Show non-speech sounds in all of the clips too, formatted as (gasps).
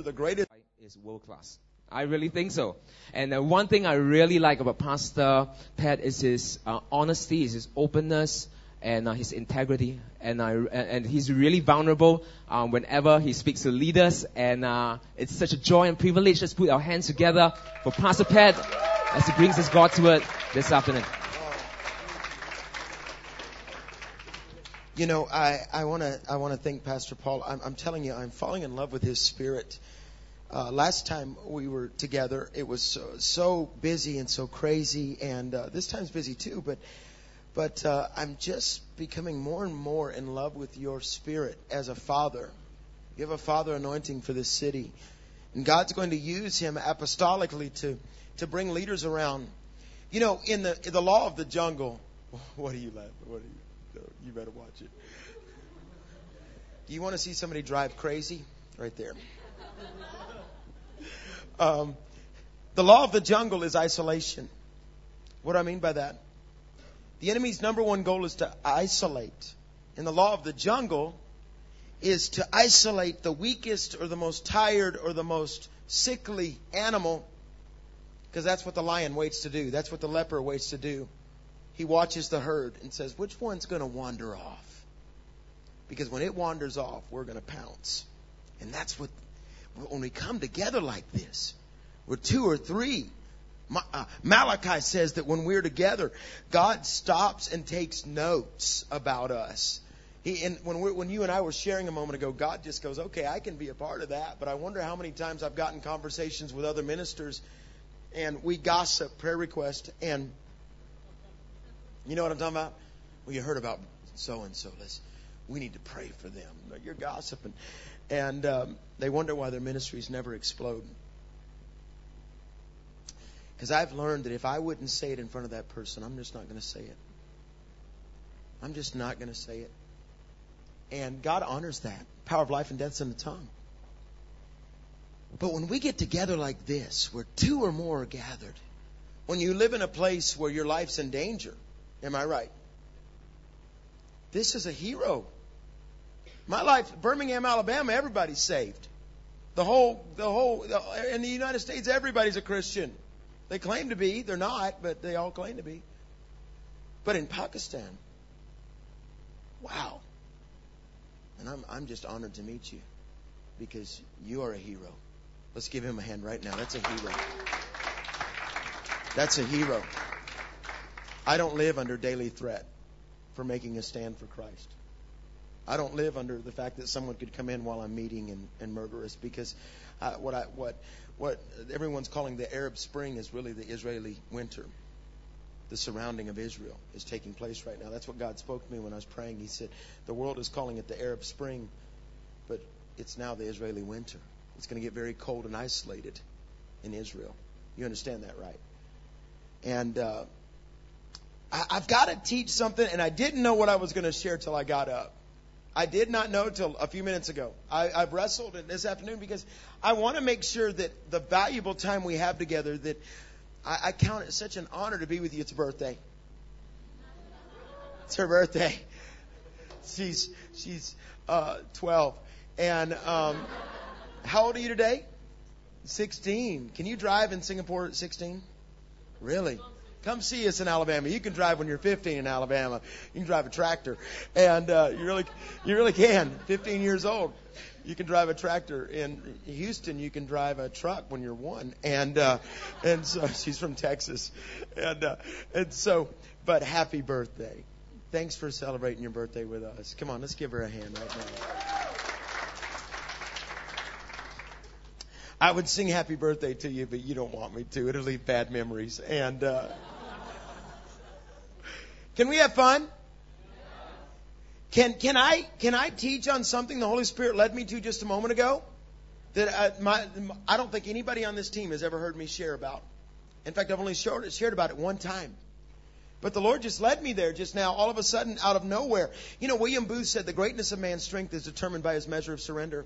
pastor, the greatest. is world class. I really think so. And uh, one thing I really like about Pastor Pat is his uh, honesty, is his openness, and uh, his integrity. And I and, he's really vulnerable um, whenever he speaks to leaders. And uh, it's such a joy and privilege. Let's put our hands together for Pastor Pat as he brings us God's word this afternoon. You know, I, I want to I want to thank Pastor Paul. I'm, I'm telling you, I'm falling in love with his spirit. Uh, last time we were together, it was so, so busy and so crazy, and uh, this time's busy too. But but uh, I'm just becoming more and more in love with your spirit as a father. You have a father anointing for this city, and God's going to use him apostolically to to bring leaders around. You know, in the in the law of the jungle. (laughs) What are you laughing? What are you? You better watch it. Do you want to see somebody drive crazy? Right there. (laughs) Um, the law of the jungle is isolation. What do I mean by that? The enemy's number one goal is to isolate. And the law of the jungle is to isolate the weakest or the most tired or the most sickly animal because that's what the lion waits to do. That's what the leper waits to do. He watches the herd and says, which one's going to wander off? Because when it wanders off, we're going to pounce. And that's what, when we come together like this, we're two or three. uh, Malachi says that when we're together, God stops and takes notes about us. He, and when, when you and I were sharing a moment ago, God just goes, okay, I can be a part of that. But I wonder how many times I've gotten conversations with other ministers and we gossip, prayer request, and you know what I'm talking about? Well, you heard about so and so. Let's we need to pray for them. You're gossiping, and um, they wonder why their ministries never explode. Because I've learned that if I wouldn't say it in front of that person, I'm just not going to say it. I'm just not going to say it. And God honors that. Power of life and death's in the tongue. But when we get together like this, where two or more are gathered, when you live in a place where your life's in danger, am I right? This is a hero. My life, Birmingham, Alabama, everybody's saved. The whole, the whole, in the United States, everybody's a Christian. They claim to be. They're not, but they all claim to be. But in Pakistan, wow. And I'm, I'm just honored to meet you because you are a hero. Let's give him a hand right now. That's a hero. That's a hero. I don't live under daily threat for making a stand for Christ. I don't live under the fact that someone could come in while I'm meeting and, and murder us because uh, what I, what what everyone's calling the Arab Spring is really the Israeli winter. The surrounding of Israel is taking place right now. That's what God spoke to me when I was praying. He said, The world is calling it the Arab Spring, but it's now the Israeli winter. It's going to get very cold and isolated in Israel. You understand that, right? And uh, I, I've got to teach something, and I didn't know what I was going to share till I got up. I did not know till a few minutes ago. I, I've wrestled it this afternoon because I want to make sure that the valuable time we have together that I, I count it such an honor to be with you. It's birthday. It's her birthday. She's she's uh, 12, and um, how old are you today? 16. Can you drive in Singapore at 16? Really? Come see us in Alabama. You can drive when you're 15 in Alabama. You can drive a tractor, and uh, you really, you really can. 15 years old, you can drive a tractor. In Houston, you can drive a truck when you're one. And uh, and so (laughs) she's from Texas, and uh, and so, but happy birthday! Thanks for celebrating your birthday with us. Come on, let's give her a hand right now. I would sing happy birthday to you, but you don't want me to. It'll leave bad memories. And uh, can we have fun? Can can I can I teach on something the Holy Spirit led me to just a moment ago? That I, uh, my, I don't think anybody on this team has ever heard me share about. In fact, I've only shared, shared about it one time. But the Lord just led me there just now, all of a sudden, out of nowhere. You know, William Booth said the greatness of man's strength is determined by his measure of surrender.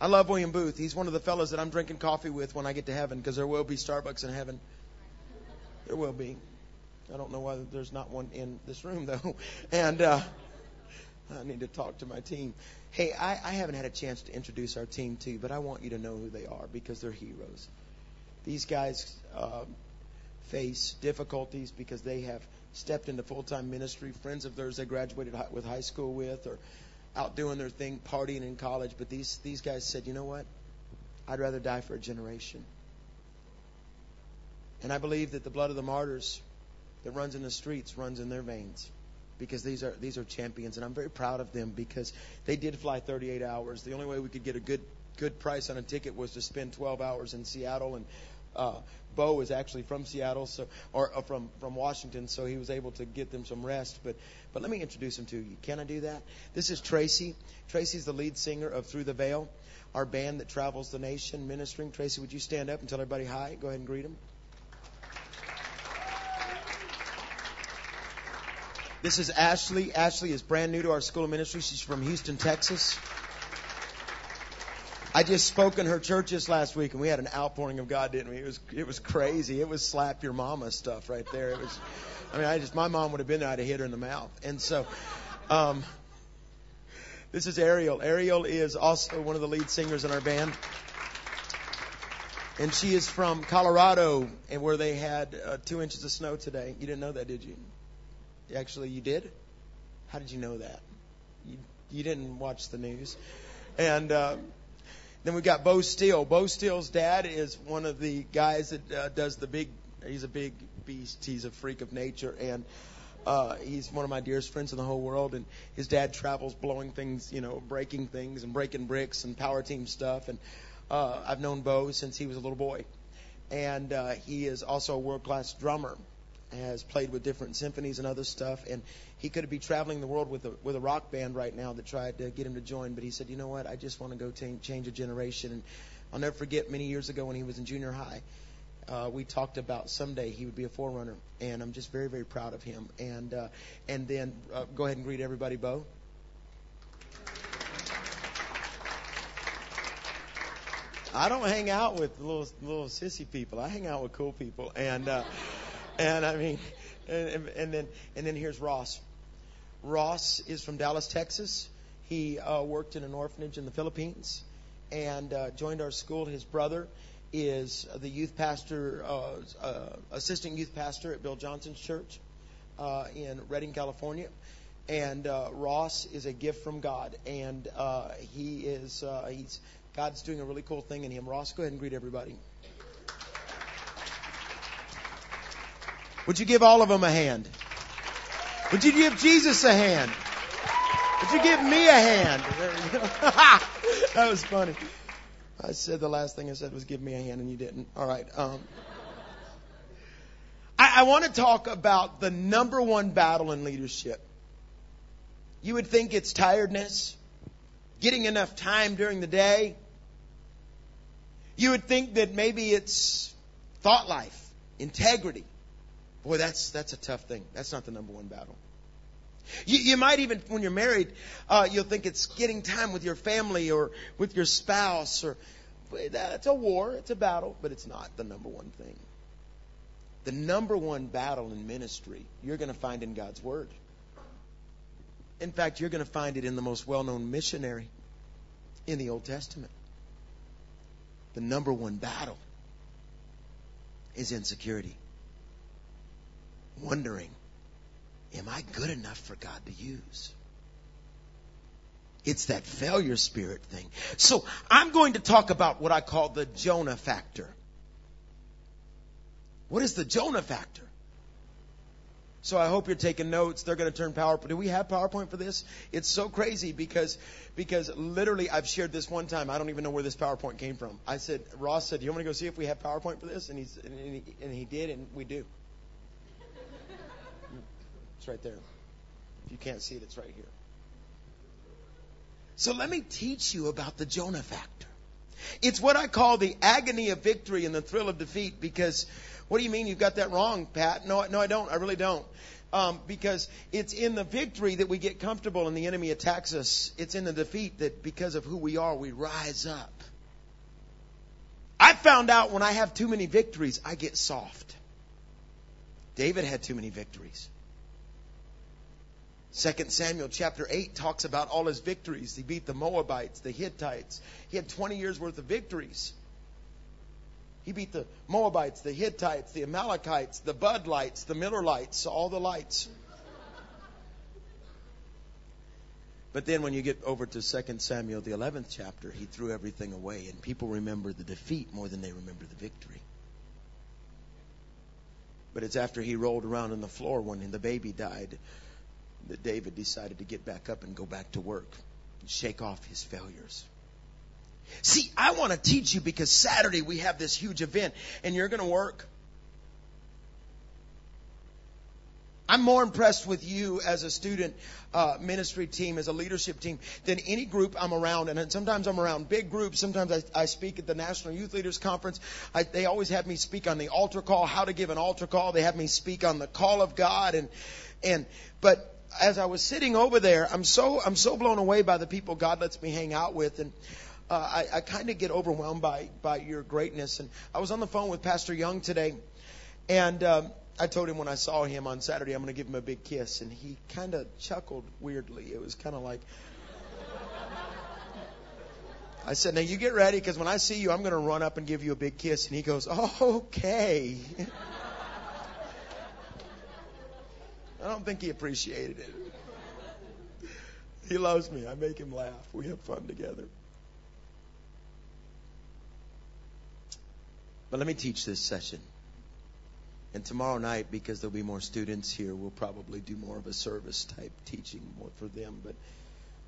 I love William Booth. He's one of the fellows that I'm drinking coffee with when I get to heaven because there will be Starbucks in heaven. There will be. I don't know why there's not one in this room (laughs) though. And uh, I need to talk to my team. Hey, I, I haven't had a chance to introduce our team to you, but I want you to know who they are because they're heroes. These guys uh, face difficulties because they have stepped into full time ministry. Friends of theirs they graduated with high school with, or out doing their thing, partying in college. But these these guys said, you know what? I'd rather die for a generation. And I believe that the blood of the martyrs that runs in the streets runs in their veins because these are these are champions and I'm very proud of them because they did fly 38 hours. The only way we could get a good good price on a ticket was to spend 12 hours in Seattle and uh, Bo is actually from Seattle, so or uh, from from Washington, so he was able to get them some rest. But but let me introduce him to you. Can I do that? This is Tracy. Tracy's the lead singer of Through the Veil, our band that travels the nation ministering. Tracy, would you stand up and tell everybody hi? Go ahead and greet them. This is Ashley. Ashley is brand new to our school of ministry. She's from Houston, Texas. I just spoke in her church this last week, and we had an outpouring of God, didn't we? It was it was crazy. It was slap your mama stuff right there. It was, I mean, I just my mom would have been there. I'd have hit her in the mouth. And so, um, this is Ariel. Ariel is also one of the lead singers in our band, and she is from Colorado, and where they had uh, two inches of snow today. You didn't know that, did you? Actually, you did? How did you know that? You, you didn't watch the news. And uh, then we got Bo Steele. Bo Steele's dad is one of the guys that uh, does the big, he's a big beast. He's a freak of nature. And uh, he's one of my dearest friends in the whole world. And his dad travels blowing things, you know, breaking things and breaking bricks and power team stuff. And uh, I've known Bo since he was a little boy. And uh, he is also a world class drummer has played with different symphonies and other stuff, and he could be traveling the world with a with a rock band right now that tried to get him to join, but he said, you know what, I just want to go t- change a generation. And I'll never forget many years ago when he was in junior high, uh, we talked about someday he would be a forerunner, and I'm just very very proud of him. And uh, and then uh, go ahead and greet everybody, Bo. I don't hang out with little little sissy people. I hang out with cool people, and. Uh, and I mean, and, and then and then here's Ross. Ross is from Dallas, Texas. He uh, worked in an orphanage in the Philippines and uh, joined our school. His brother is the youth pastor, uh, uh, assistant youth pastor at Bill Johnson's church uh, in Redding, California. And uh, Ross is a gift from God, and uh, he is uh, he's God's doing a really cool thing in him. Ross, go ahead and greet everybody. Would you give all of them a hand? Would you give Jesus a hand? Would you give me a hand? (laughs) that was funny. I said the last thing I said was give me a hand, and you didn't. All right. Um, I, I want to talk about the number one battle in leadership. You would think it's tiredness, getting enough time during the day. You would think that maybe it's thought life, integrity. Boy, that's that's a tough thing. That's not the number one battle. You, you might even, when you're married, uh, you'll think it's getting time with your family or with your spouse, or that's a war, it's a battle, but it's not the number one thing. The number one battle in ministry you're going to find in God's Word. In fact, you're going to find it in the most well-known missionary in the Old Testament. The number one battle is insecurity wondering, am I good enough for God to use? It's that failure spirit thing. So I'm going to talk about what I call the Jonah factor. What is the Jonah factor? So I hope you're taking notes. They're going to turn PowerPoint. Do we have PowerPoint for this? It's so crazy because because literally I've shared this one time. I don't even know where this PowerPoint came from. I said Ross said, "Do you want to go see if we have PowerPoint for this?" And he's and he, and he did, and we do. It's right there. If you can't see it, it's right here. So let me teach you about the Jonah factor. It's what I call the agony of victory and the thrill of defeat because what do you mean you've got that wrong, Pat? No, no, I don't. I really don't. Um, because it's in the victory that we get comfortable and the enemy attacks us. It's in the defeat that because of who we are, we rise up. I found out when I have too many victories, I get soft. David had too many victories. Second Samuel chapter 8 talks about all his victories. He beat the Moabites, the Hittites. He had 20 years worth of victories. He beat the Moabites, the Hittites, the Amalekites, the Budlites, the Millerites, all the lights. But then when you get over to 2 Samuel, the 11th chapter, he threw everything away, and people remember the defeat more than they remember the victory. But it's after he rolled around on the floor when the baby died that David decided to get back up and go back to work and shake off his failures. See, I want to teach you because Saturday we have this huge event and you're going to work. I'm more impressed with you as a student uh, ministry team, as a leadership team, than any group I'm around. And sometimes I'm around big groups. Sometimes I, I speak at the National Youth Leaders Conference. I, they always have me speak on the altar call, how to give an altar call. They have me speak on the call of God, and and but as I was sitting over there, I'm so I'm so blown away by the people God lets me hang out with, and uh, I, I kind of get overwhelmed by by your greatness. And I was on the phone with Pastor Young today, and um, I told him when I saw him on Saturday, I'm going to give him a big kiss. And he kind of chuckled weirdly. It was kind of like, I said, now you get ready because when I see you, I'm going to run up and give you a big kiss. And he goes, okay. (laughs) I don't think he appreciated it. He loves me. I make him laugh. We have fun together. But let me teach this session. And tomorrow night, because there'll be more students here, we'll probably do more of a service type teaching more for them. But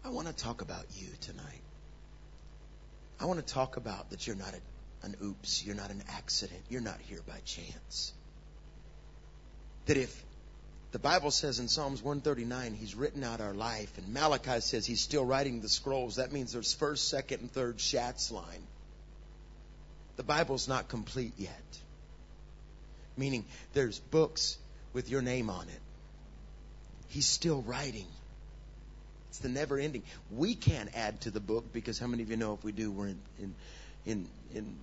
I want to talk about you tonight. I want to talk about that you're not a, an oops, you're not an accident, you're not here by chance. That if the Bible says in Psalms 139, He's written out our life, and Malachi says He's still writing the scrolls, that means there's first, second, and third Shatz line. The Bible's not complete yet meaning there's books with your name on it. He's still writing. It's the never ending. We can't add to the book because how many of you know if we do, we're in, in, in, in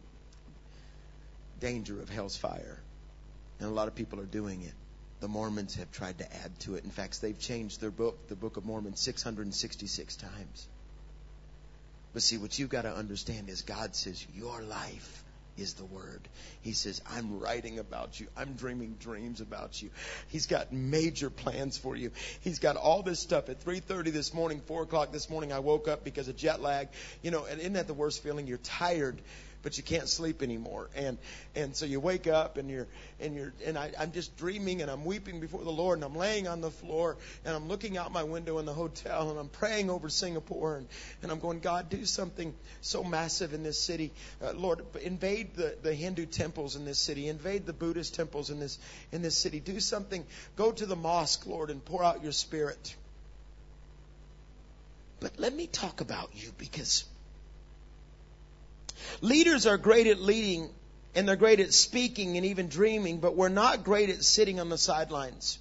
danger of hell's fire? And a lot of people are doing it. The Mormons have tried to add to it. In fact, they've changed their book, the Book of Mormon, 666 times. But see, what you've got to understand is God says your life is the word. He says, I'm writing about you. I'm dreaming dreams about you. He's got major plans for you. He's got all this stuff. At 3.30 this morning, 4 o'clock this morning, I woke up because of jet lag. You know, and isn't that the worst feeling? You're tired but you can't sleep anymore. And and so you wake up and you're and you're and I, I'm just dreaming and I'm weeping before the Lord and I'm laying on the floor and I'm looking out my window in the hotel and I'm praying over Singapore and, and I'm going, God, do something so massive in this city. Uh, Lord, invade the, the Hindu temples in this city, invade the Buddhist temples in this in this city. Do something. Go to the mosque, Lord, and pour out your spirit. But let me talk about you because Leaders are great at leading and they're great at speaking and even dreaming, but we're not great at sitting on the sidelines.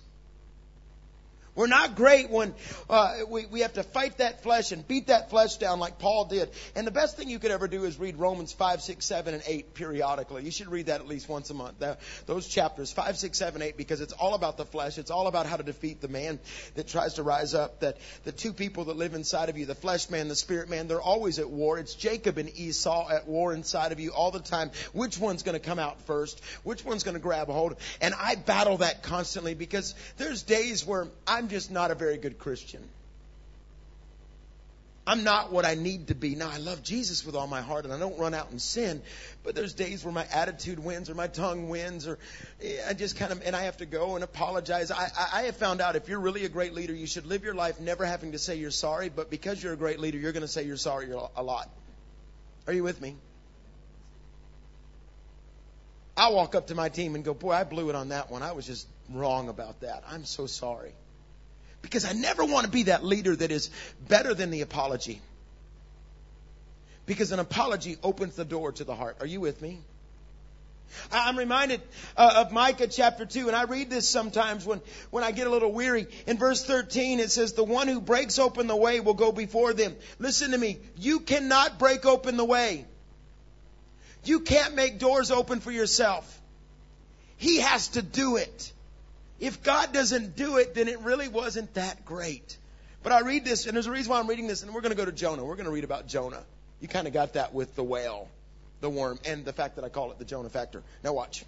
We're not great when uh, we, we have to fight that flesh and beat that flesh down like Paul did. And the best thing you could ever do is read Romans 5, 6, 7, and 8 periodically. You should read that at least once a month. Those chapters, 5, 6, 7, 8, because it's all about the flesh. It's all about how to defeat the man that tries to rise up. That the two people that live inside of you, the flesh man, the spirit man, they're always at war. It's Jacob and Esau at war inside of you all the time. Which one's going to come out first? Which one's going to grab hold? And I battle that constantly because there's days where I'm just not a very good Christian. I'm not what I need to be. Now, I love Jesus with all my heart and I don't run out and sin, but there's days where my attitude wins or my tongue wins or eh, I just kind of, and I have to go and apologize. I, I, I have found out if you're really a great leader, you should live your life never having to say you're sorry, but because you're a great leader, you're going to say you're sorry a lot. Are you with me? I walk up to my team and go, boy, I blew it on that one. I was just wrong about that. I'm so sorry. Because I never want to be that leader that is better than the apology. Because an apology opens the door to the heart. Are you with me? I'm reminded uh, of Micah chapter 2, and I read this sometimes when, when I get a little weary. In verse 13, it says, The one who breaks open the way will go before them. Listen to me. You cannot break open the way. You can't make doors open for yourself. He has to do it. If God doesn't do it, then it really wasn't that great. But I read this, and there's a reason why I'm reading this, and we're going to go to Jonah. We're going to read about Jonah. You kind of got that with the whale, the worm, and the fact that I call it the Jonah factor. Now watch.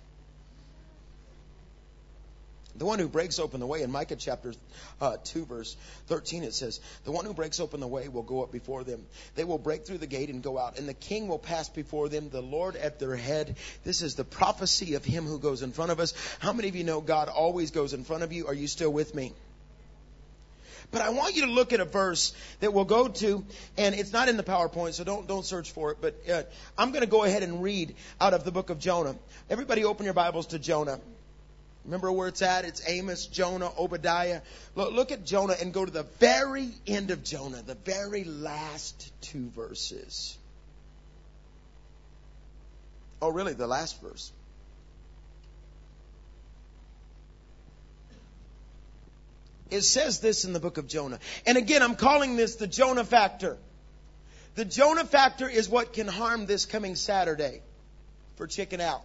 The one who breaks open the way, in Micah chapter uh, 2, verse 13, it says, The one who breaks open the way will go up before them. They will break through the gate and go out, and the king will pass before them, the Lord at their head. This is the prophecy of him who goes in front of us. How many of you know God always goes in front of you? Are you still with me? But I want you to look at a verse that we'll go to, and it's not in the PowerPoint, so don't don't search for it. But uh, I'm going to go ahead and read out of the book of Jonah. Everybody, open your Bibles to Jonah. Remember where it's at? It's Amos, Jonah, Obadiah. Look, look at Jonah and go to the very end of Jonah, the very last two verses. Oh, really? The last verse. It says this in the book of Jonah. And again, I'm calling this the Jonah factor. The Jonah factor is what can harm this coming Saturday for Chicken Out.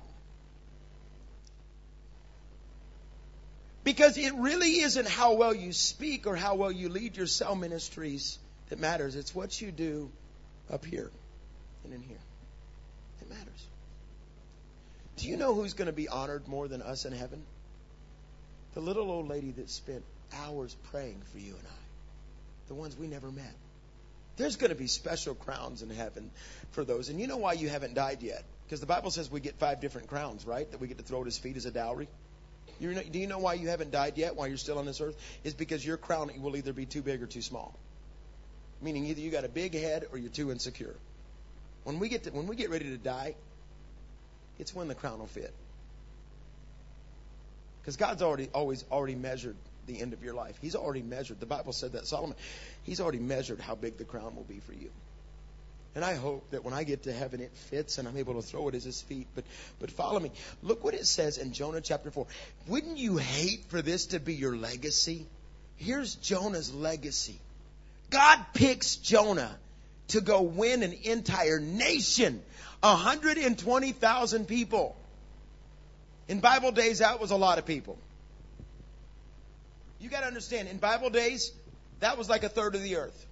Because it really isn't how well you speak or how well you lead your cell ministries that matters. It's what you do up here and in here. It matters. Do you know who's going to be honored more than us in heaven? The little old lady that spent hours praying for you and I, the ones we never met. There's going to be special crowns in heaven for those. And you know why you haven't died yet? Because the Bible says we get five different crowns, right? That we get to throw at his feet as a dowry. You know, do you know why you haven't died yet, why you're still on this earth? Is because your crown will either be too big or too small. Meaning either you got a big head or you're too insecure. When we get to, when we get ready to die, it's when the crown will fit. Because God's already always already measured the end of your life. He's already measured. The Bible said that Solomon, he's already measured how big the crown will be for you. And I hope that when I get to heaven, it fits and I'm able to throw it at his feet. But, but follow me. Look what it says in Jonah chapter 4. Wouldn't you hate for this to be your legacy? Here's Jonah's legacy. God picks Jonah to go win an entire nation. 120,000 people. In Bible days, that was a lot of people. You got to understand, in Bible days, that was like a third of the earth.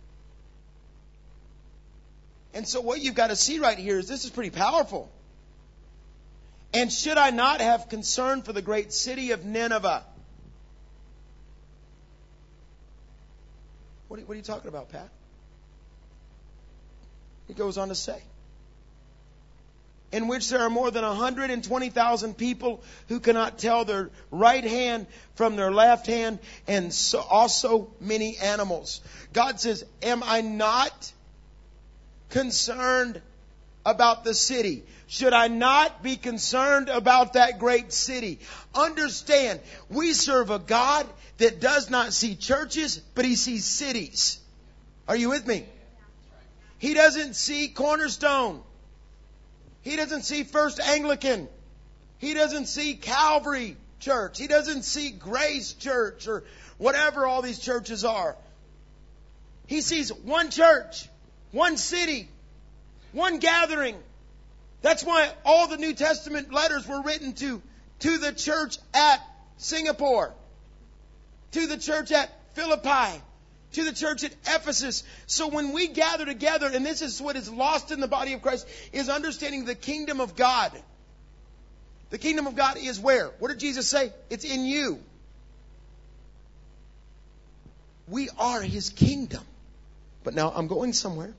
And so what you've got to see right here is this is pretty powerful. And should I not have concern for the great city of Nineveh? What are, what are you talking about, Pat? He goes on to say, in which there are more than 120,000 people who cannot tell their right hand from their left hand, and so also many animals. God says, Am I not concerned about the city? Should I not be concerned about that great city? Understand, we serve a God that does not see churches, but he sees cities. Are you with me? He doesn't see Cornerstone. He doesn't see First Anglican. He doesn't see Calvary Church. He doesn't see Grace Church or whatever all these churches are. He sees one church one city, one gathering. That's why all the New Testament letters were written to, to the church at Singapore, to the church at Philippi, to the church at Ephesus. So when we gather together, and this is what is lost in the body of Christ, is understanding the kingdom of God. The kingdom of God is where? What did Jesus say? It's in you. We are his kingdom. But now I'm going somewhere.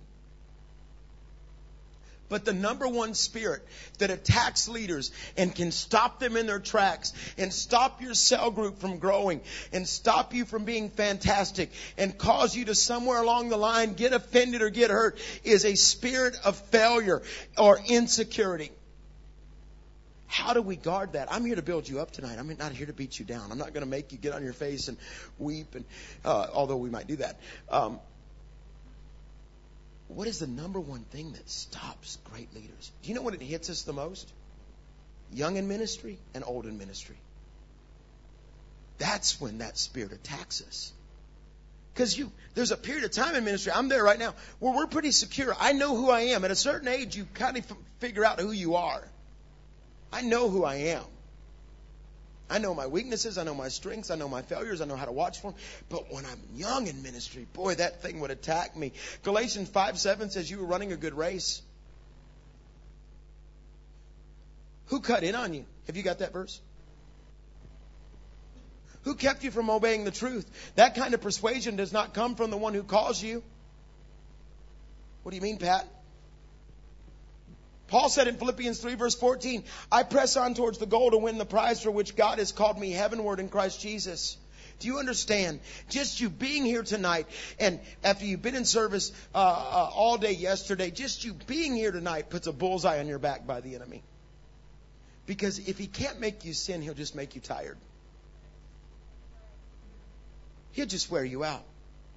But the number one spirit that attacks leaders and can stop them in their tracks and stop your cell group from growing and stop you from being fantastic and cause you to somewhere along the line get offended or get hurt is a spirit of failure or insecurity. How do we guard that? I'm here to build you up tonight. I'm not here to beat you down. I'm not going to make you get on your face and weep, and uh, although we might do that. Um, what is the number one thing that stops great leaders? Do you know when it hits us the most? Young in ministry and old in ministry. That's when that spirit attacks us. Because you, there's a period of time in ministry. I'm there right now where we're pretty secure. I know who I am. At a certain age, you kind of f- figure out who you are. I know who I am. I know my weaknesses, I know my strengths, I know my failures, I know how to watch for them. But when I'm young in ministry, boy, that thing would attack me. Galatians 5 7 says you were running a good race. Who cut in on you? Have you got that verse? Who kept you from obeying the truth? That kind of persuasion does not come from the one who calls you. What do you mean, Pat? Paul said in Philippians 3 verse 14, I press on towards the goal to win the prize for which God has called me heavenward in Christ Jesus. Do you understand? Just you being here tonight, and after you've been in service uh, uh, all day yesterday, just you being here tonight puts a bullseye on your back by the enemy. Because if he can't make you sin, he'll just make you tired. He'll just wear you out.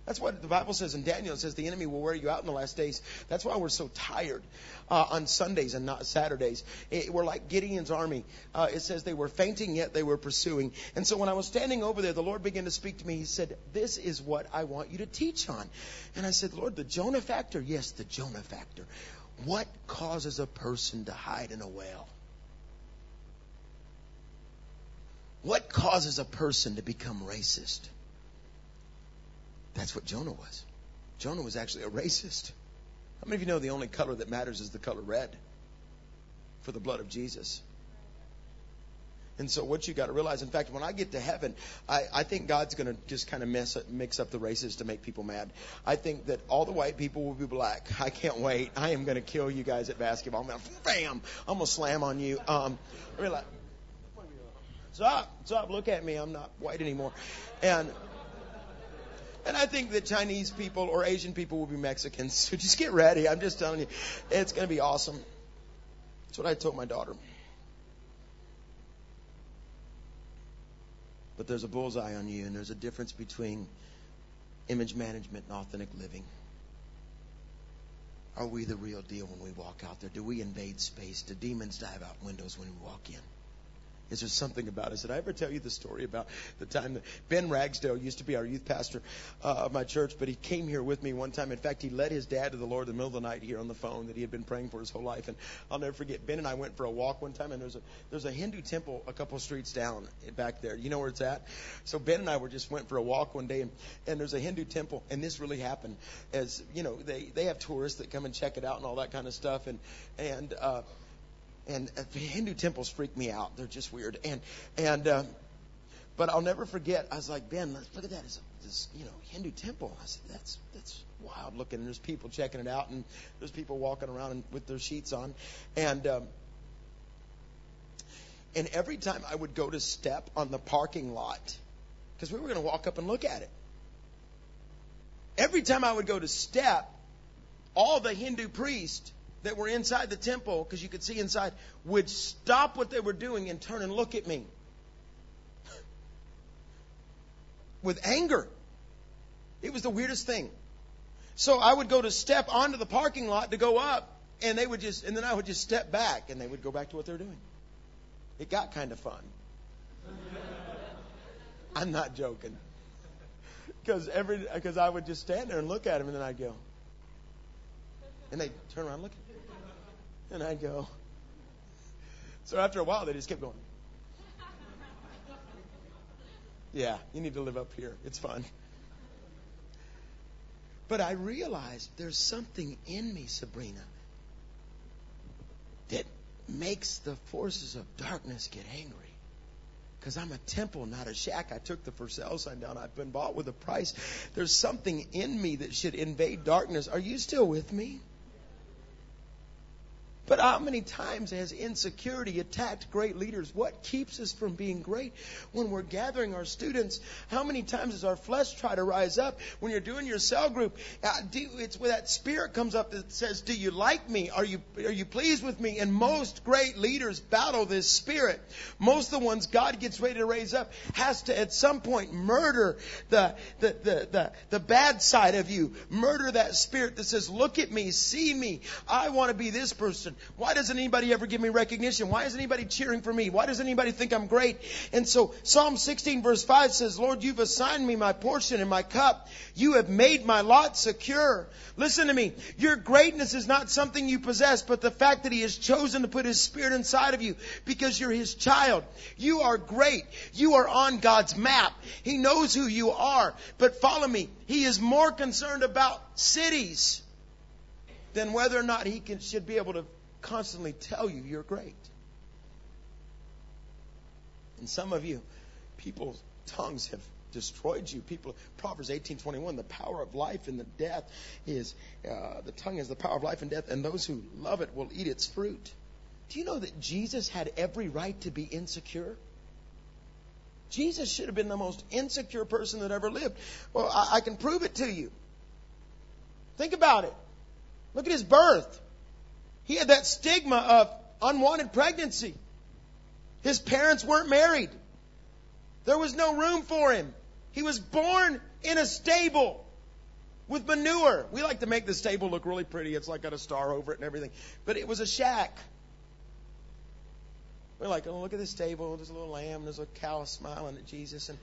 That's what the Bible says in Daniel. It says the enemy will wear you out in the last days. That's why we're so tired uh, on Sundays and not Saturdays. It, we're like Gideon's army. Uh, it says they were fainting, yet they were pursuing. And so when I was standing over there, the Lord began to speak to me. He said, This is what I want you to teach on. And I said, Lord, the Jonah factor? Yes, the Jonah factor. What causes a person to hide in a whale? What causes a person to become racist? That's what Jonah was. Jonah was actually a racist. How many of you know the only color that matters is the color red for the blood of Jesus? And so what you got to realize, in fact, when I get to heaven, I, I think God's going to just kind of mess mix up the races to make people mad. I think that all the white people will be black. I can't wait. I am going to kill you guys at basketball. I'm going to, bam, I'm going to slam on you. Um, realize, stop, stop, look at me. I'm not white anymore. And, and I think that Chinese people or Asian people will be Mexicans. (laughs) So just get ready. I'm just telling you, it's going to be awesome. That's what I told my daughter. But there's a bullseye on you, and there's a difference between image management and authentic living. Are we the real deal when we walk out there? Do we invade space? Do demons dive out windows when we walk in? Is there something about us? Did I ever tell you the story about the time that Ben Ragsdale used to be our youth pastor uh, of my church, but he came here with me one time. In fact, he led his dad to the Lord in the middle of the night here on the phone that he had been praying for his whole life. And I'll never forget. Ben and I went for a walk one time, and there's a there's a Hindu temple a couple streets down back there. You know where it's at? So Ben and I were just went for a walk one day, and and there's a Hindu temple, and this really happened. As you know, they they have tourists that come and check it out and all that kind of stuff, and and. uh and uh, Hindu temples freak me out. They're just weird. And and uh, but I'll never forget. I was like, Ben, look at that. It's a, this you know Hindu temple. I said, that's that's wild looking. And there's people checking it out, and there's people walking around and, with their sheets on, and. Um, and every time I would go to step on the parking lot, because we were going to walk up and look at it. Every time I would go to step, all the Hindu priests that were inside the temple, because you could see inside, would stop what they were doing and turn and look at me (laughs) with anger. It was the weirdest thing. So I would go to step onto the parking lot to go up, and they would just, and then I would just step back, and they would go back to what they're doing. It got kind of fun. (laughs) I'm not joking. Because every, because I would just stand there and look at them, and then I'd go, and they turn around and look at me. And I'd go. So after a while, they just kept going. Yeah, you need to live up here. It's fun. But I realized there's something in me, Sabrina, that makes the forces of darkness get angry. Because I'm a temple, not a shack. I took the for sale sign down. I've been bought with a price. There's something in me that should invade darkness. Are you still with me? But how many times has insecurity attacked great leaders? What keeps us from being great when we're gathering our students? How many times does our flesh try to rise up when you're doing your cell group? Uh, it's where that spirit comes up that says, "Do you like me? Are you are you pleased with me?" And most great leaders battle this spirit. Most of the ones God gets ready to raise up has to at some point murder the the the the, the bad side of you, murder that spirit that says, "Look at me, see me. I want to be this person." Why doesn't anybody ever give me recognition? Why isn't anybody cheering for me? Why doesn't anybody think I'm great? And so Psalm 16 verse 5 says, Lord, you've assigned me my portion and my cup. You have made my lot secure. Listen to me. Your greatness is not something you possess, but the fact that He has chosen to put His Spirit inside of you because you're His child. You are great. You are on God's map. He knows who you are. But follow me. He is more concerned about cities than whether or not he can, should be able to constantly tell you you're great. And some of you, people's tongues have destroyed you. People, Proverbs 18:21, the power of life and the death is uh, the tongue is the power of life and death, and those who love it will eat its fruit. Do you know that Jesus had every right to be insecure? Jesus should have been the most insecure person that ever lived. Well, I, I can prove it to you. Think about it. Look at his birth. He had that stigma of unwanted pregnancy. His parents weren't married. There was no room for him. He was born in a stable with manure. We like to make the stable look really pretty. It's like got a star over it and everything. But it was a shack. We're like, oh, look at this stable. There's a little lamb. There's a cow smiling at Jesus. And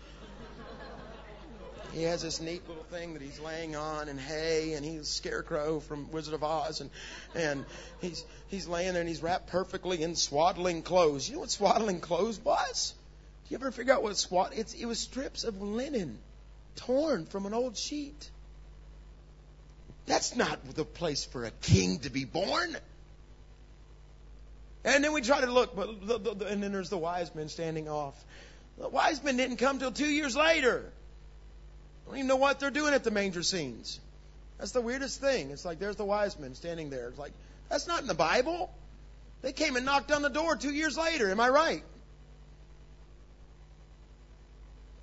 he has this neat little thing that he's laying on and hay and he's scarecrow from Wizard of Oz and and he's he's laying there and he's wrapped perfectly in swaddling clothes. You know what swaddling clothes was? Do you ever figure out what swat it's it was strips of linen torn from an old sheet. That's not the place for a king to be born. And then we try to look, but the, the, the, and then there's the wise men standing off. The wise men didn't come till two years later. Don't even know what they're doing at the manger scenes. That's the weirdest thing. It's like there's the wise men standing there. It's like, that's not in the Bible. They came and knocked on the door two years later. Am I right?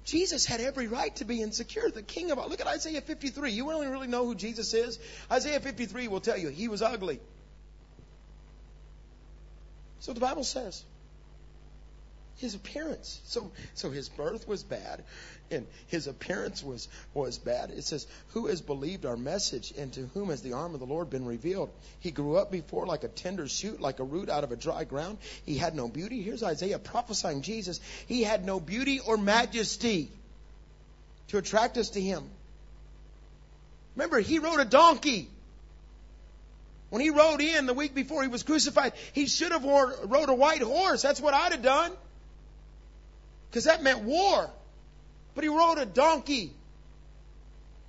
Jesus had every right to be insecure. The king of all. Look at Isaiah 53. You to really know who Jesus is? Isaiah 53 will tell you he was ugly. So the Bible says his appearance. So, so his birth was bad, and his appearance was was bad. It says, "Who has believed our message, and to whom has the arm of the Lord been revealed?" He grew up before like a tender shoot, like a root out of a dry ground. He had no beauty. Here's Isaiah prophesying Jesus. He had no beauty or majesty to attract us to him. Remember, he rode a donkey. When he rode in the week before he was crucified, he should have wore, rode a white horse. That's what I'd have done because that meant war. But he rode a donkey.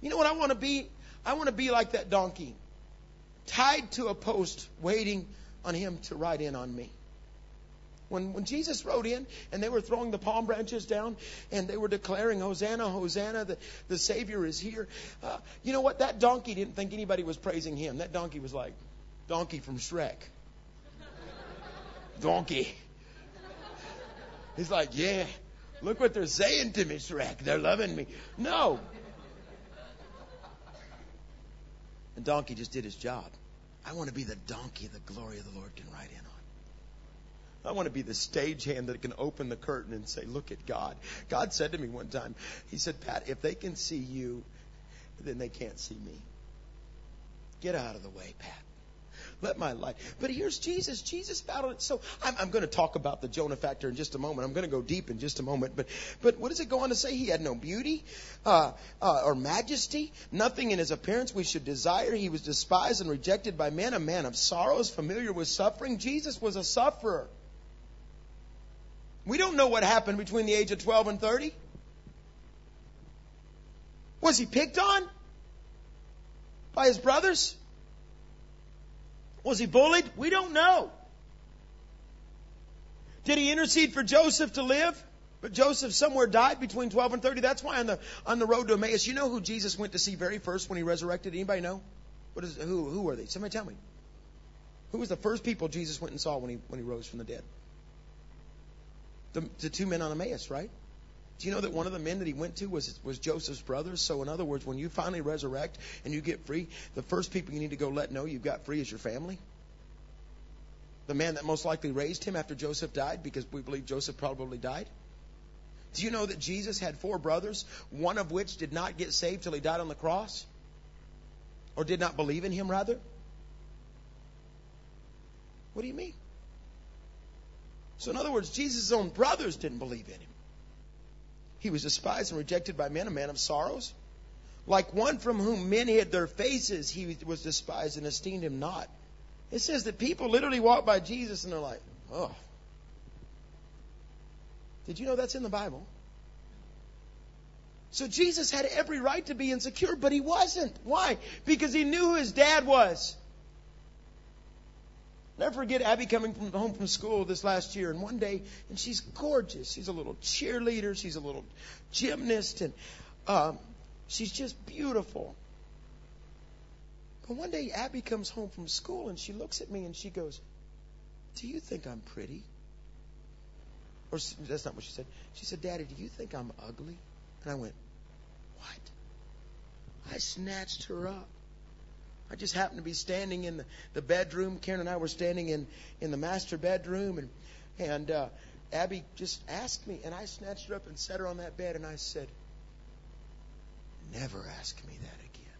You know what I want to be? I want to be like that donkey, tied to a post, waiting on him to ride in on me. When, when Jesus rode in and they were throwing the palm branches down and they were declaring, Hosanna, Hosanna, the, the Savior is here. Uh, you know what? That donkey didn't think anybody was praising him. That donkey was like, Donkey from Shrek. (laughs) donkey. He's like, yeah, Look what they're saying to me, Shrek. They're loving me. No. And donkey just did his job. I want to be the donkey the glory of the Lord can ride in on. I want to be the stagehand that can open the curtain and say, Look at God. God said to me one time, He said, Pat, if they can see you, then they can't see me. Get out of the way, Pat. Let my light. But here's Jesus. Jesus battled it. So I'm, I'm going to talk about the Jonah factor in just a moment. I'm going to go deep in just a moment. But but what does it go on to say? He had no beauty uh, uh, or majesty, nothing in his appearance we should desire. He was despised and rejected by men, a man of sorrows, familiar with suffering. Jesus was a sufferer. We don't know what happened between the age of 12 and 30. Was he picked on by his brothers? Was he bullied? We don't know. Did he intercede for Joseph to live? But Joseph somewhere died between 12 and 30. That's why on the, on the road to Emmaus, you know who Jesus went to see very first when he resurrected? Anybody know? What is, who, who are they? Somebody tell me. Who was the first people Jesus went and saw when he, when he rose from the dead? The, the two men on Emmaus, right? Do you know that one of the men that he went to was, was Joseph's brothers? So, in other words, when you finally resurrect and you get free, the first people you need to go let know you've got free is your family. The man that most likely raised him after Joseph died, because we believe Joseph probably died. Do you know that Jesus had four brothers, one of which did not get saved till he died on the cross? Or did not believe in him, rather? What do you mean? So, in other words, Jesus' own brothers didn't believe in him. He was despised and rejected by men, a man of sorrows. Like one from whom men hid their faces, he was despised and esteemed him not. It says that people literally walk by Jesus and they're like, oh. Did you know that's in the Bible? So Jesus had every right to be insecure, but he wasn't. Why? Because he knew who his dad was. Never forget Abby coming from home from school this last year, and one day, and she's gorgeous. She's a little cheerleader. She's a little gymnast, and um, she's just beautiful. But one day, Abby comes home from school, and she looks at me and she goes, "Do you think I'm pretty?" Or that's not what she said. She said, "Daddy, do you think I'm ugly?" And I went, What? I snatched her up. I just happened to be standing in the, the bedroom. Karen and I were standing in, in the master bedroom, and, and uh, Abby just asked me, and I snatched her up and set her on that bed, and I said, Never ask me that again.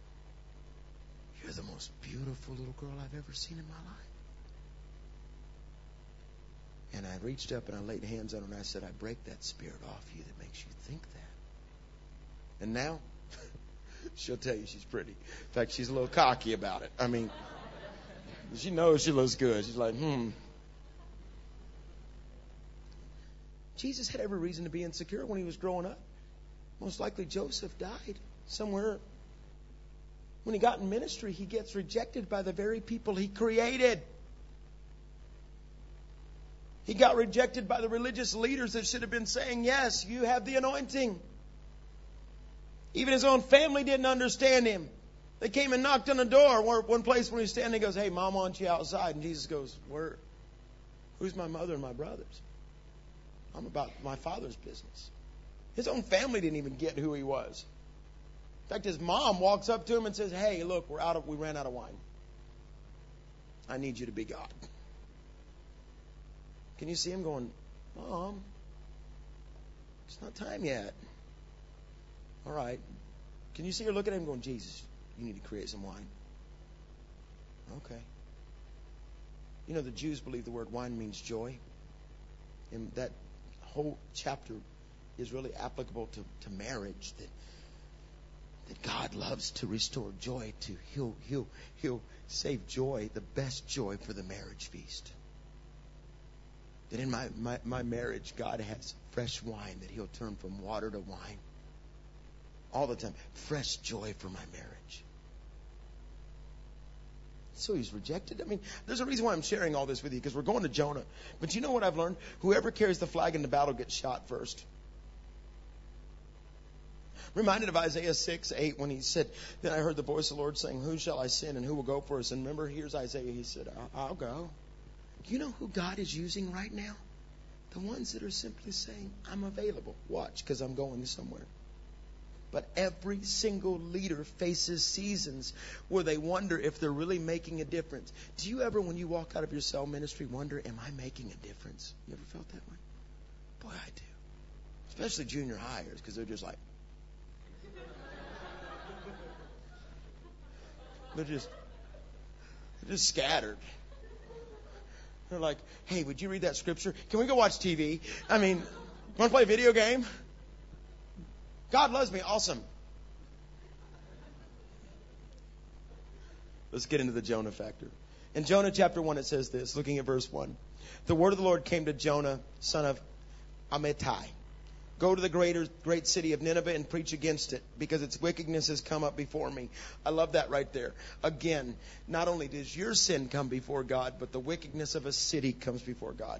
You're the most beautiful little girl I've ever seen in my life. And I reached up and I laid hands on her and I said, I break that spirit off you that makes you think that. And now, she'll tell you she's pretty. In fact, she's a little cocky about it. I mean, she knows she looks good. She's like, hmm. Jesus had every reason to be insecure when he was growing up. Most likely Joseph died somewhere. When he got in ministry, he gets rejected by the very people he created. He got rejected by the religious leaders that should have been saying, Yes, you have the anointing. Even his own family didn't understand him. They came and knocked on the door. One place when he's standing, he goes, Hey, mom wants you outside. And Jesus goes, Where? Who's my mother and my brothers? I'm about my father's business. His own family didn't even get who he was. In fact, his mom walks up to him and says, Hey, look, we're out of, we ran out of wine. I need you to be God. Can you see him going, Mom, it's not time yet. All right. Can you see her looking at him going, Jesus, you need to create some wine? Okay. You know, the Jews believe the word wine means joy. And that whole chapter is really applicable to, to marriage. That that God loves to restore joy to he'll he'll he'll save joy, the best joy for the marriage feast. That in my, my, my marriage God has fresh wine that he'll turn from water to wine all the time. Fresh joy for my marriage. So he's rejected. I mean, there's a reason why I'm sharing all this with you because we're going to Jonah. But you know what I've learned? Whoever carries the flag in the battle gets shot first. Reminded of Isaiah 6, 8 when he said, Then I heard the voice of the Lord saying, Who shall I send and who will go for us? And remember, here's Isaiah. He said, I'll, I'll go. You know who God is using right now? The ones that are simply saying, I'm available. Watch, because I'm going somewhere. But every single leader faces seasons where they wonder if they're really making a difference. Do you ever, when you walk out of your cell ministry, wonder, am I making a difference? You ever felt that way? Boy, I do. Especially junior hires, because they're just like, (laughs) they're just, they're just scattered. They're like, hey, would you read that scripture? Can we go watch TV? I mean, want to play a video game? God loves me. Awesome. Let's get into the Jonah factor. In Jonah chapter 1, it says this, looking at verse 1. The word of the Lord came to Jonah, son of Amittai. Go to the greater, great city of Nineveh and preach against it, because its wickedness has come up before me. I love that right there. Again, not only does your sin come before God, but the wickedness of a city comes before God.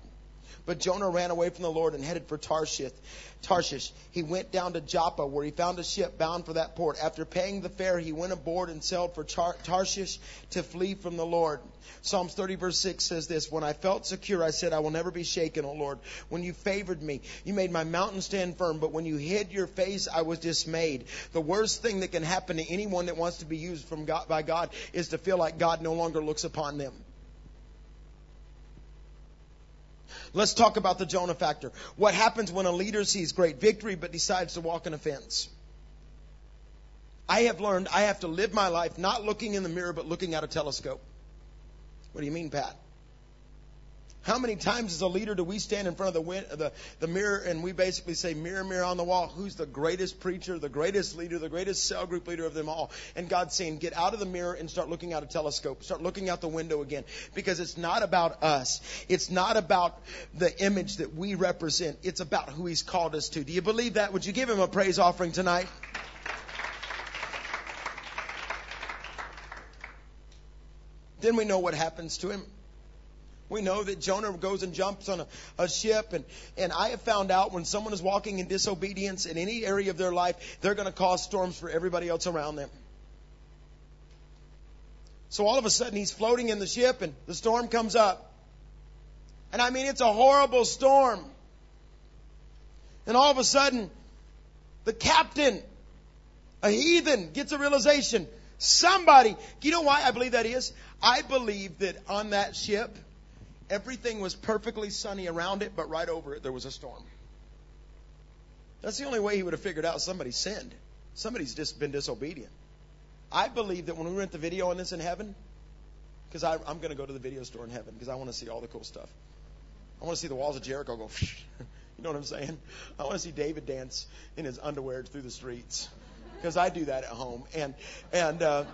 But Jonah ran away from the Lord and headed for Tarshish. Tarshish. He went down to Joppa, where he found a ship bound for that port. After paying the fare, he went aboard and sailed for Tarshish to flee from the Lord. Psalms 30 verse 6 says this, When I felt secure, I said, I will never be shaken, O Lord. When you favored me, you made my mountain stand firm. But when you hid your face, I was dismayed. The worst thing that can happen to anyone that wants to be used from God, by God is to feel like God no longer looks upon them. Let's talk about the Jonah factor. What happens when a leader sees great victory but decides to walk an offense? I have learned I have to live my life not looking in the mirror but looking out a telescope. What do you mean, Pat? How many times as a leader do we stand in front of the, the, the mirror and we basically say, mirror, mirror on the wall, who's the greatest preacher, the greatest leader, the greatest cell group leader of them all? And God's saying, get out of the mirror and start looking out a telescope. Start looking out the window again. Because it's not about us. It's not about the image that we represent. It's about who He's called us to. Do you believe that? Would you give Him a praise offering tonight? Then we know what happens to him. We know that Jonah goes and jumps on a, a, ship, and, and I have found out when someone is walking in disobedience in any area of their life, they're going to cause storms for everybody else around them. So all of a sudden, he's floating in the ship, and the storm comes up. And I mean, it's a horrible storm. And all of a sudden, the captain, a heathen, gets a realization. Somebody, you know why I believe that is? I believe that on that ship, everything was perfectly sunny around it, but right over it there was a storm. That's the only way he would have figured out somebody sinned. Somebody's just been disobedient. I believe that when we rent the video on this in heaven, because I'm going to go to the video store in heaven because I want to see all the cool stuff. I want to see the walls of Jericho go. (laughs) you know what I'm saying? I want to see David dance in his underwear through the streets because I do that at home. And and uh,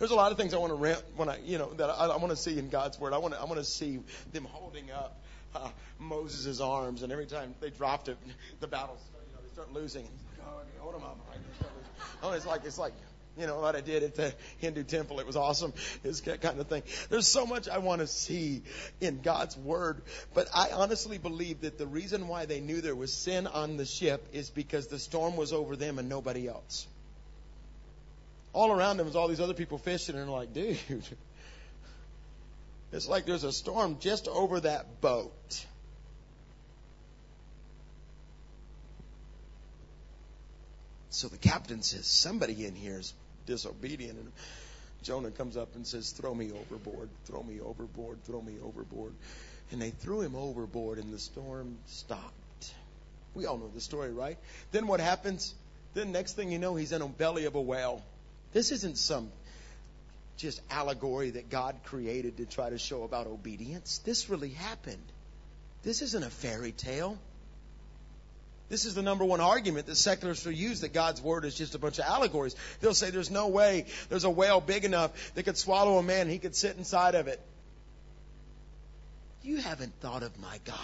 there's a lot of things I want to rent when I, you know, that I, I want to see in God's Word. I want to I want to see them holding up uh, Moses' arms, and every time they dropped it, the battles, you know, they start losing. Hold them up. Oh, it's like it's like you know what I did at the Hindu temple. It was awesome. This kind of thing. There's so much I want to see in God's word, but I honestly believe that the reason why they knew there was sin on the ship is because the storm was over them and nobody else. All around them is all these other people fishing, and they're like, dude, (laughs) it's like there's a storm just over that boat. So the captain says, Somebody in here is disobedient. And Jonah comes up and says, Throw me overboard, throw me overboard, throw me overboard. And they threw him overboard, and the storm stopped. We all know the story, right? Then what happens? Then next thing you know, he's in the belly of a whale. This isn't some just allegory that God created to try to show about obedience. This really happened. This isn't a fairy tale. This is the number one argument that secularists will use that God's word is just a bunch of allegories. They'll say there's no way there's a whale big enough that could swallow a man, he could sit inside of it. You haven't thought of my God.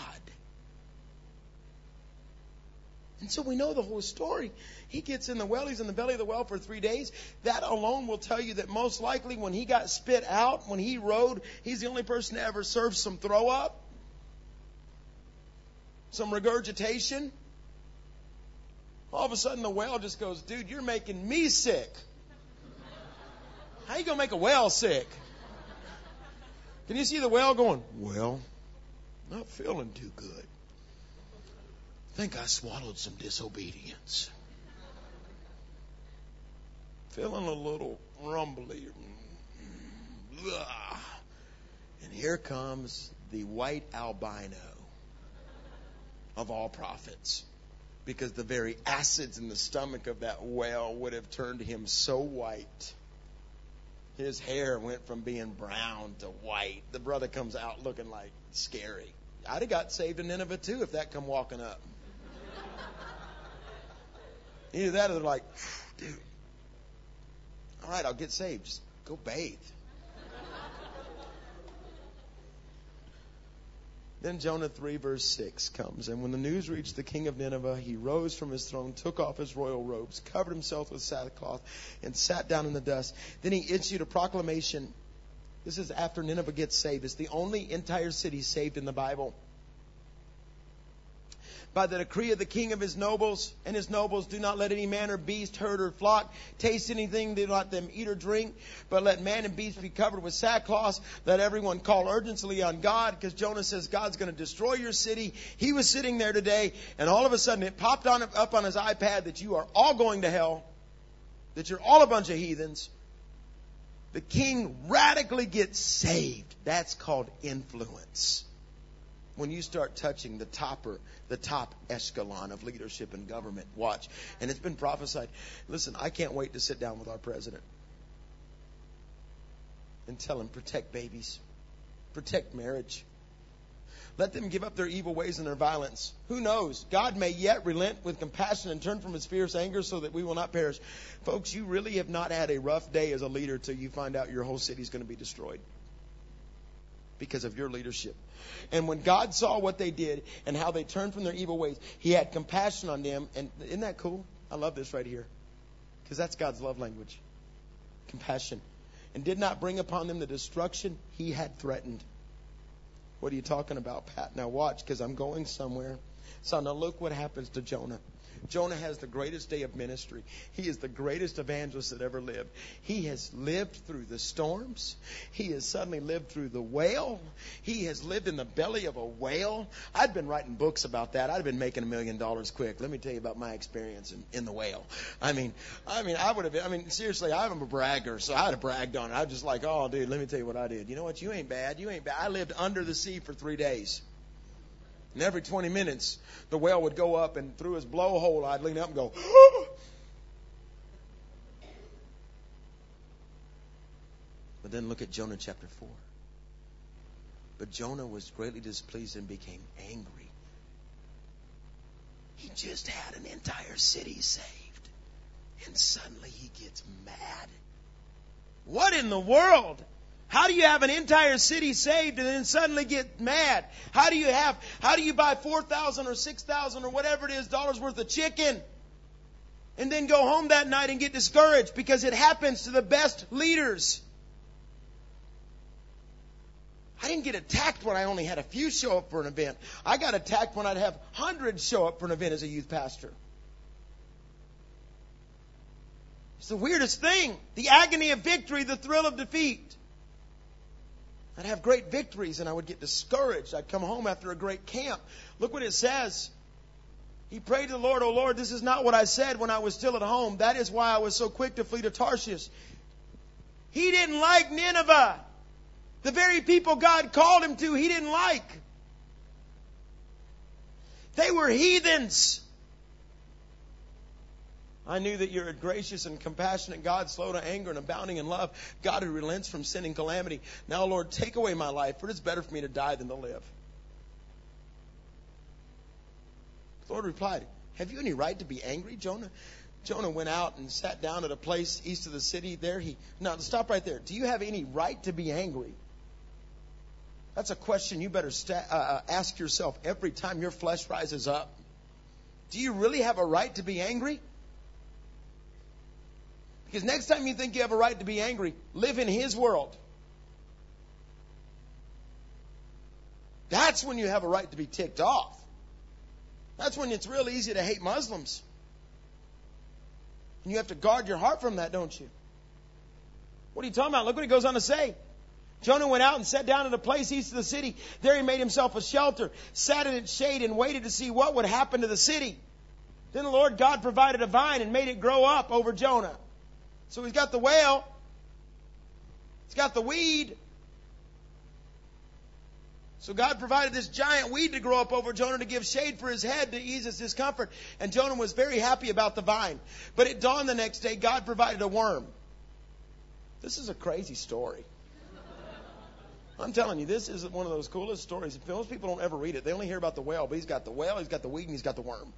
And so we know the whole story. He gets in the well, he's in the belly of the well for three days. That alone will tell you that most likely when he got spit out, when he rode, he's the only person to ever serve some throw up, some regurgitation. All of a sudden, the whale just goes, Dude, you're making me sick. How you to make a whale sick? Can you see the whale going, Well, not feeling too good. Think I swallowed some disobedience. Feeling a little rumbly. And here comes the white albino of all prophets because the very acids in the stomach of that whale would have turned him so white. His hair went from being brown to white. The brother comes out looking like scary. I'd have got saved in Nineveh too if that come walking up. Either that or they're like, dude, all right, I'll get saved. Just go bathe. Then Jonah 3, verse 6 comes. And when the news reached the king of Nineveh, he rose from his throne, took off his royal robes, covered himself with sackcloth, and sat down in the dust. Then he issued a proclamation. This is after Nineveh gets saved. It's the only entire city saved in the Bible by the decree of the king of his nobles and his nobles do not let any man or beast herd or flock taste anything do not let them eat or drink but let man and beast be covered with sackcloth. Let everyone call urgently on god because jonah says god's going to destroy your city. He was sitting there today and all of a sudden it popped on up on his ipad that you are all going to hell that you're all a bunch of heathens. The king radically gets saved. That's called influence when you start touching the topper, the top echelon of leadership and government. Watch. And it's been prophesied. Listen, I can't wait to sit down with our president and tell him protect babies. Protect marriage. Let them give up their evil ways and their violence. Who knows? God may yet relent with compassion and turn from his fierce anger so that we will not perish. Folks, you really have not had a rough day as a leader till you find out your whole city is going to be destroyed because of your leadership. And when God saw what they did and how they turned from their evil ways, he had compassion on them. And isn't that cool? I love this right here because that's God's love language compassion. And did not bring upon them the destruction he had threatened. What are you talking about, Pat? Now watch, because I'm going somewhere. So now look what happens to Jonah. Jonah has the greatest day of ministry. He is the greatest evangelist that ever lived. He has lived through the storms. He has suddenly lived through the whale. He has lived in the belly of a whale. I'd been writing books about that. I'd been making a million dollars quick. Let me tell you about my experience in, in the whale. I mean, I mean, I would have been, I mean, seriously, I'm a bragger, so I'd have bragged on it. I was just like, oh, dude, let me tell you what I did. You know what? You ain't bad. You ain't bad. I lived under the sea for three days. And every 20 minutes, the whale would go up, and through his blowhole, I'd lean up and go, (gasps) But then look at Jonah chapter 4. But Jonah was greatly displeased and became angry. He just had an entire city saved. And suddenly he gets mad. What in the world? How do you have an entire city saved and then suddenly get mad? How do you have, how do you buy 4,000 or 6,000 or whatever it is dollars worth of chicken and then go home that night and get discouraged because it happens to the best leaders? I didn't get attacked when I only had a few show up for an event. I got attacked when I'd have hundreds show up for an event as a youth pastor. It's the weirdest thing. The agony of victory, the thrill of defeat. I'd have great victories and I would get discouraged. I'd come home after a great camp. Look what it says. He prayed to the Lord, Oh Lord, this is not what I said when I was still at home. That is why I was so quick to flee to Tarshish. He didn't like Nineveh. The very people God called him to, he didn't like. They were heathens. I knew that you're a gracious and compassionate God, slow to anger and abounding in love, God who relents from sin and calamity. Now, Lord, take away my life, for it is better for me to die than to live. The Lord replied, Have you any right to be angry, Jonah? Jonah went out and sat down at a place east of the city. There he. Now, stop right there. Do you have any right to be angry? That's a question you better uh, uh ask yourself every time your flesh rises up. Do you really have a right to be angry? Because next time you think you have a right to be angry, live in His world. That's when you have a right to be ticked off. That's when it's real easy to hate Muslims. And you have to guard your heart from that, don't you? What are you talking about? Look what he goes on to say. Jonah went out and sat down at a place east of the city. There he made himself a shelter, sat in its shade, and waited to see what would happen to the city. Then the Lord God provided a vine and made it grow up over Jonah. So he's got the whale. He's got the weed. So God provided this giant weed to grow up over Jonah to give shade for his head to ease his discomfort. And Jonah was very happy about the vine. But at dawn the next day, God provided a worm. This is a crazy story. I'm telling you, this is one of those coolest stories. Most people don't ever read it. They only hear about the whale, but he's got the whale, he's got the weed, and he's got the worm.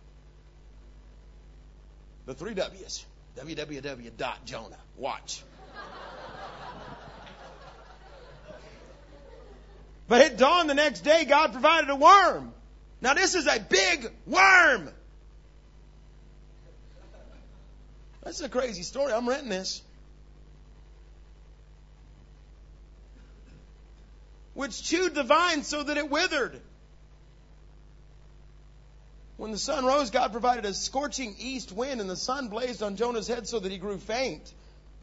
The three W's www.jonah. Watch. But at dawn the next day, God provided a worm. Now this is a big worm. That's a crazy story. I'm renting this. Which chewed the vine so that it withered. When the sun rose, God provided a scorching east wind, and the sun blazed on Jonah's head so that he grew faint.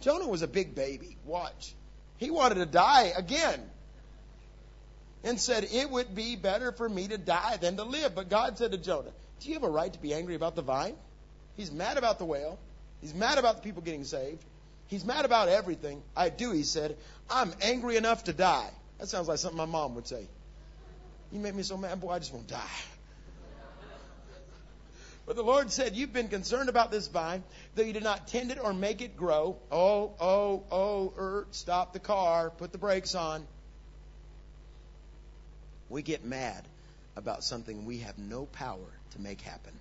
Jonah was a big baby. Watch. He wanted to die again. And said, It would be better for me to die than to live. But God said to Jonah, Do you have a right to be angry about the vine? He's mad about the whale. He's mad about the people getting saved. He's mad about everything. I do, he said. I'm angry enough to die. That sounds like something my mom would say. You make me so mad, boy, I just want to die. But the Lord said, You've been concerned about this vine, though you did not tend it or make it grow. Oh, oh, oh, er, stop the car, put the brakes on. We get mad about something we have no power to make happen.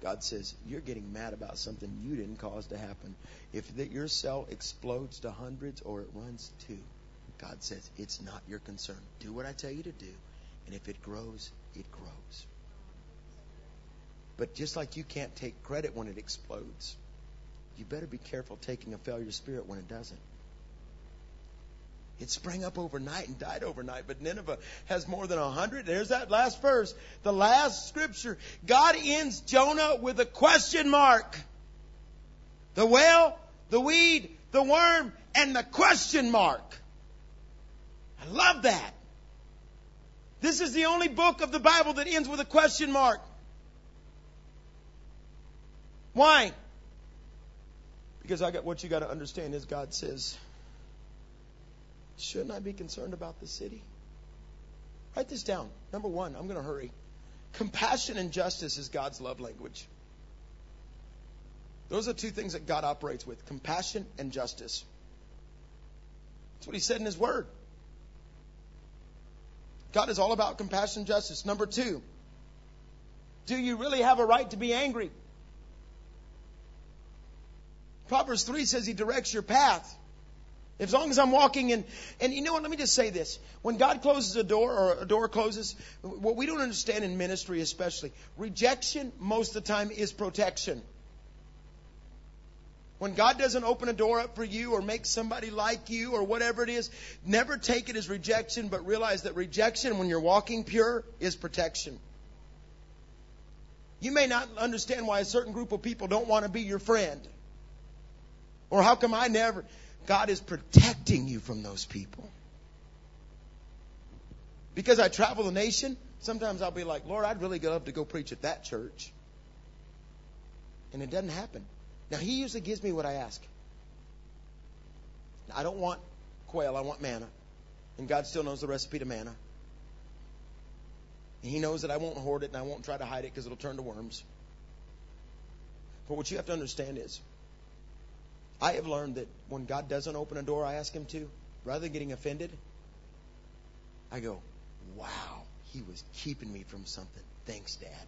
God says, You're getting mad about something you didn't cause to happen. If the, your cell explodes to hundreds or it runs to, God says, It's not your concern. Do what I tell you to do. And if it grows, it grows. But just like you can't take credit when it explodes, you better be careful taking a failure spirit when it doesn't. It sprang up overnight and died overnight, but Nineveh has more than a hundred. There's that last verse, the last scripture. God ends Jonah with a question mark. The whale, the weed, the worm, and the question mark. I love that. This is the only book of the Bible that ends with a question mark. Why? Because I got what you got to understand is God says, Shouldn't I be concerned about the city? Write this down. Number one, I'm going to hurry. Compassion and justice is God's love language. Those are two things that God operates with compassion and justice. That's what He said in His Word. God is all about compassion and justice. Number two, do you really have a right to be angry? Proverbs 3 says He directs your path. As long as I'm walking in, and you know what, let me just say this. When God closes a door or a door closes, what we don't understand in ministry especially, rejection most of the time is protection. When God doesn't open a door up for you or make somebody like you or whatever it is, never take it as rejection, but realize that rejection when you're walking pure is protection. You may not understand why a certain group of people don't want to be your friend. Or how come I never? God is protecting you from those people. Because I travel the nation, sometimes I'll be like, Lord, I'd really love to go preach at that church. And it doesn't happen. Now, He usually gives me what I ask. I don't want quail, I want manna. And God still knows the recipe to manna. And He knows that I won't hoard it and I won't try to hide it because it'll turn to worms. But what you have to understand is, I have learned that when God doesn't open a door I ask Him to, rather than getting offended, I go, wow, He was keeping me from something. Thanks, Dad.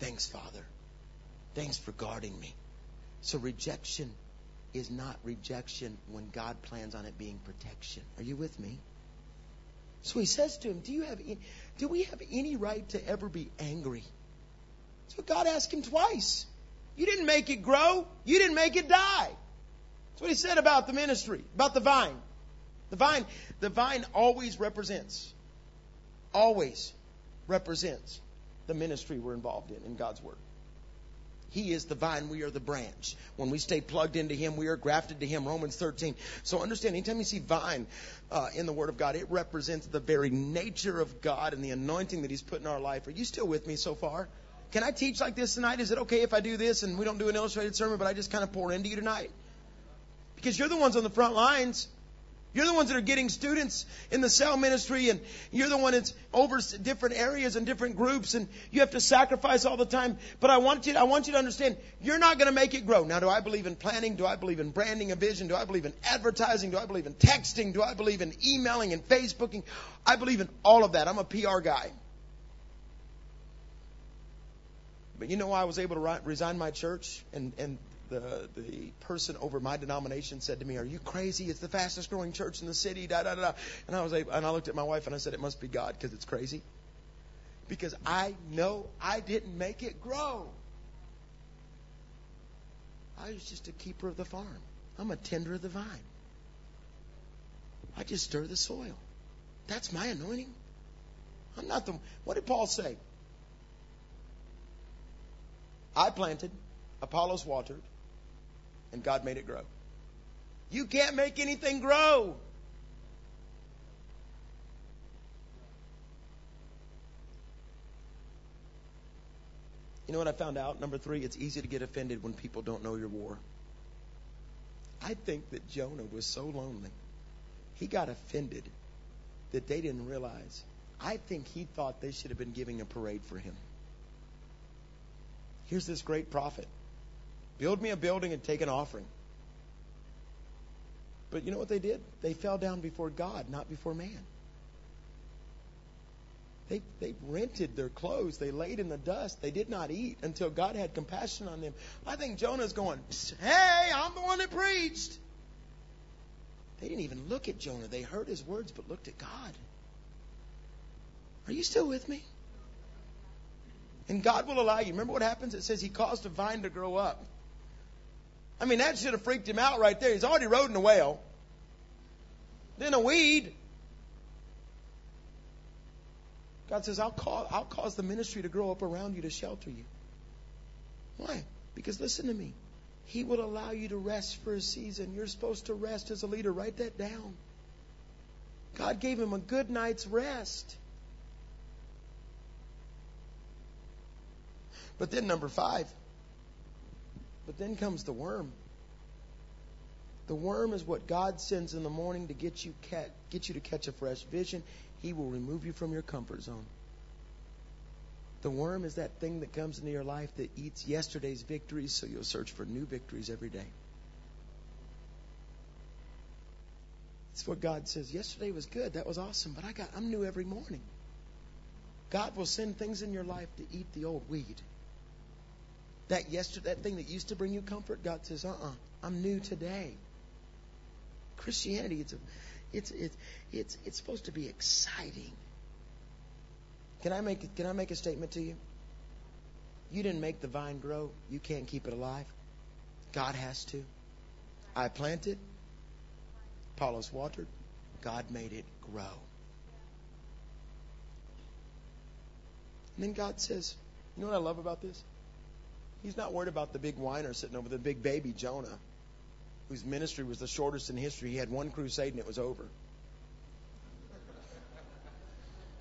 Thanks, Father. Thanks for guarding me. So rejection is not rejection when God plans on it being protection. Are you with me? So he says to him, "Do you have any, do we have any right to ever be angry?" So God asked him twice. You didn't make it grow. You didn't make it die. That's what he said about the ministry, about the vine. The vine, the vine always represents, always represents the ministry we're involved in in God's Word. He is the vine, we are the branch. When we stay plugged into Him, we are grafted to Him. Romans 13. So understand, anytime you see vine uh, in the Word of God, it represents the very nature of God and the anointing that He's put in our life. Are you still with me so far? Can I teach like this tonight? Is it okay if I do this and we don't do an illustrated sermon, but I just kind of pour into you tonight? Because you're the ones on the front lines. You're the ones that are getting students in the cell ministry, and you're the one that's over different areas and different groups, and you have to sacrifice all the time. But I want you, I want you to understand, you're not going to make it grow. Now, do I believe in planning? Do I believe in branding a vision? Do I believe in advertising? Do I believe in texting? Do I believe in emailing and Facebooking? I believe in all of that. I'm a PR guy. But you know why I was able to resign my church? And, and the, the person over my denomination said to me, Are you crazy? It's the fastest growing church in the city. Da, da, da. And I was and I looked at my wife and I said, It must be God because it's crazy. Because I know I didn't make it grow. I was just a keeper of the farm. I'm a tender of the vine. I just stir the soil. That's my anointing. I'm not the. What did Paul say? I planted, Apollos watered, and God made it grow. You can't make anything grow. You know what I found out? Number three, it's easy to get offended when people don't know your war. I think that Jonah was so lonely. He got offended that they didn't realize. I think he thought they should have been giving a parade for him. Here's this great prophet. Build me a building and take an offering. But you know what they did? They fell down before God, not before man. They, they rented their clothes. They laid in the dust. They did not eat until God had compassion on them. I think Jonah's going, Hey, I'm the one that preached. They didn't even look at Jonah. They heard his words, but looked at God. Are you still with me? And God will allow you. Remember what happens? It says he caused a vine to grow up. I mean, that should have freaked him out right there. He's already rode in a whale. Then a weed. God says, I'll, call, I'll cause the ministry to grow up around you to shelter you. Why? Because listen to me. He will allow you to rest for a season. You're supposed to rest as a leader. Write that down. God gave him a good night's rest. But then, number five, but then comes the worm. The worm is what God sends in the morning to get you, get you to catch a fresh vision. He will remove you from your comfort zone. The worm is that thing that comes into your life that eats yesterday's victories, so you'll search for new victories every day. It's what God says. Yesterday was good. That was awesome, but I got I'm new every morning. God will send things in your life to eat the old weed. That yesterday that thing that used to bring you comfort, God says, "Uh-uh, I'm new today." Christianity, it's a it's it's it's it's supposed to be exciting. Can I make can I make a statement to you? You didn't make the vine grow. You can't keep it alive. God has to. I planted. Apollos watered. God made it grow. And then God says, you know what I love about this? He's not worried about the big whiner sitting over the big baby Jonah, whose ministry was the shortest in history. He had one crusade and it was over.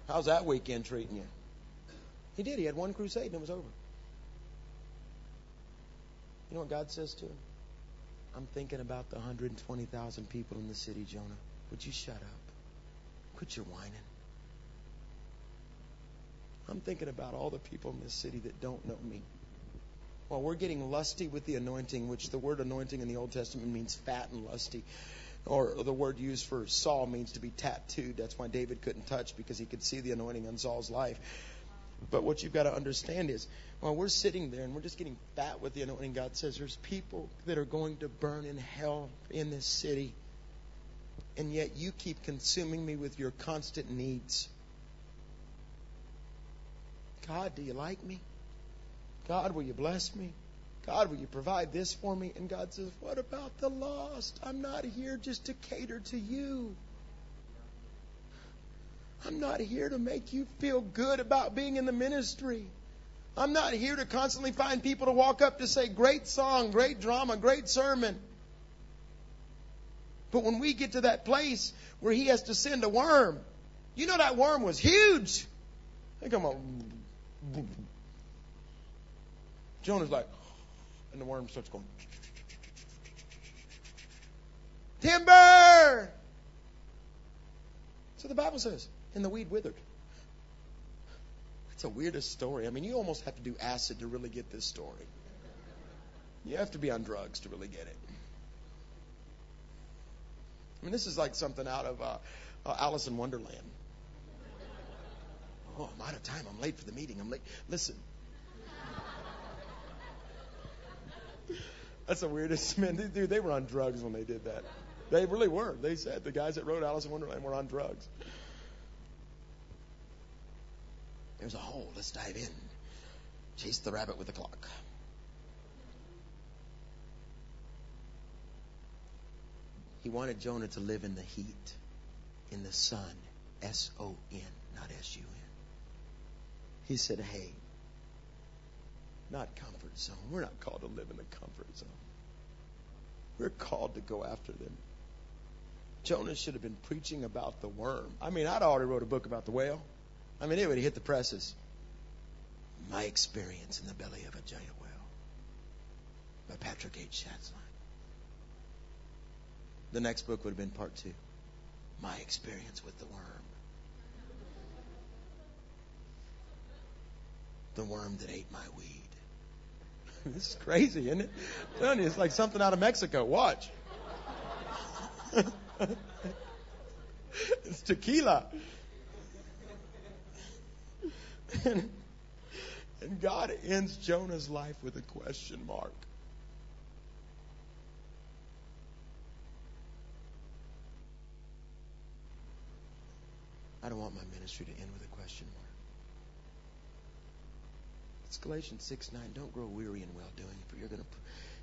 How's that weekend treating you? He did. He had one crusade and it was over. You know what God says to him? I'm thinking about the 120,000 people in the city, Jonah. Would you shut up? Quit your whining. I'm thinking about all the people in this city that don't know me. While we're getting lusty with the anointing, which the word anointing in the Old Testament means fat and lusty, or the word used for Saul means to be tattooed. That's why David couldn't touch because he could see the anointing on Saul's life. But what you've got to understand is, while we're sitting there and we're just getting fat with the anointing, God says there's people that are going to burn in hell in this city. And yet you keep consuming me with your constant needs. God, do you like me? God, will you bless me? God, will you provide this for me? And God says, What about the lost? I'm not here just to cater to you. I'm not here to make you feel good about being in the ministry. I'm not here to constantly find people to walk up to say, Great song, great drama, great sermon. But when we get to that place where he has to send a worm, you know that worm was huge. Come on. Jonah's like, and the worm starts going. Timber! So the Bible says, and the weed withered. It's the weirdest story. I mean, you almost have to do acid to really get this story. You have to be on drugs to really get it. I mean, this is like something out of uh, uh, Alice in Wonderland. Oh, I'm out of time. I'm late for the meeting. I'm late. Listen, That's the weirdest. (laughs) Man, dude, they were on drugs when they did that. They really were. They said the guys that wrote Alice in Wonderland were on drugs. There's a hole. Let's dive in. Chase the rabbit with the clock. He wanted Jonah to live in the heat, in the sun. S O N, not S U N. He said, Hey, not comfort zone. We're not called to live in the comfort zone. We're called to go after them. Jonah should have been preaching about the worm. I mean, I'd already wrote a book about the whale. I mean, it would hit the presses. My experience in the belly of a giant whale by Patrick H. Schatzline. The next book would have been part two. My experience with the worm. The worm that ate my weed. (laughs) this is crazy, isn't it? I'm telling you, it's like something out of Mexico. Watch. (laughs) it's tequila. And, (laughs) and God ends Jonah's life with a question mark. I don't want my ministry to end with a question mark. It's Galatians 6 9. Don't grow weary in well doing, for you're going to,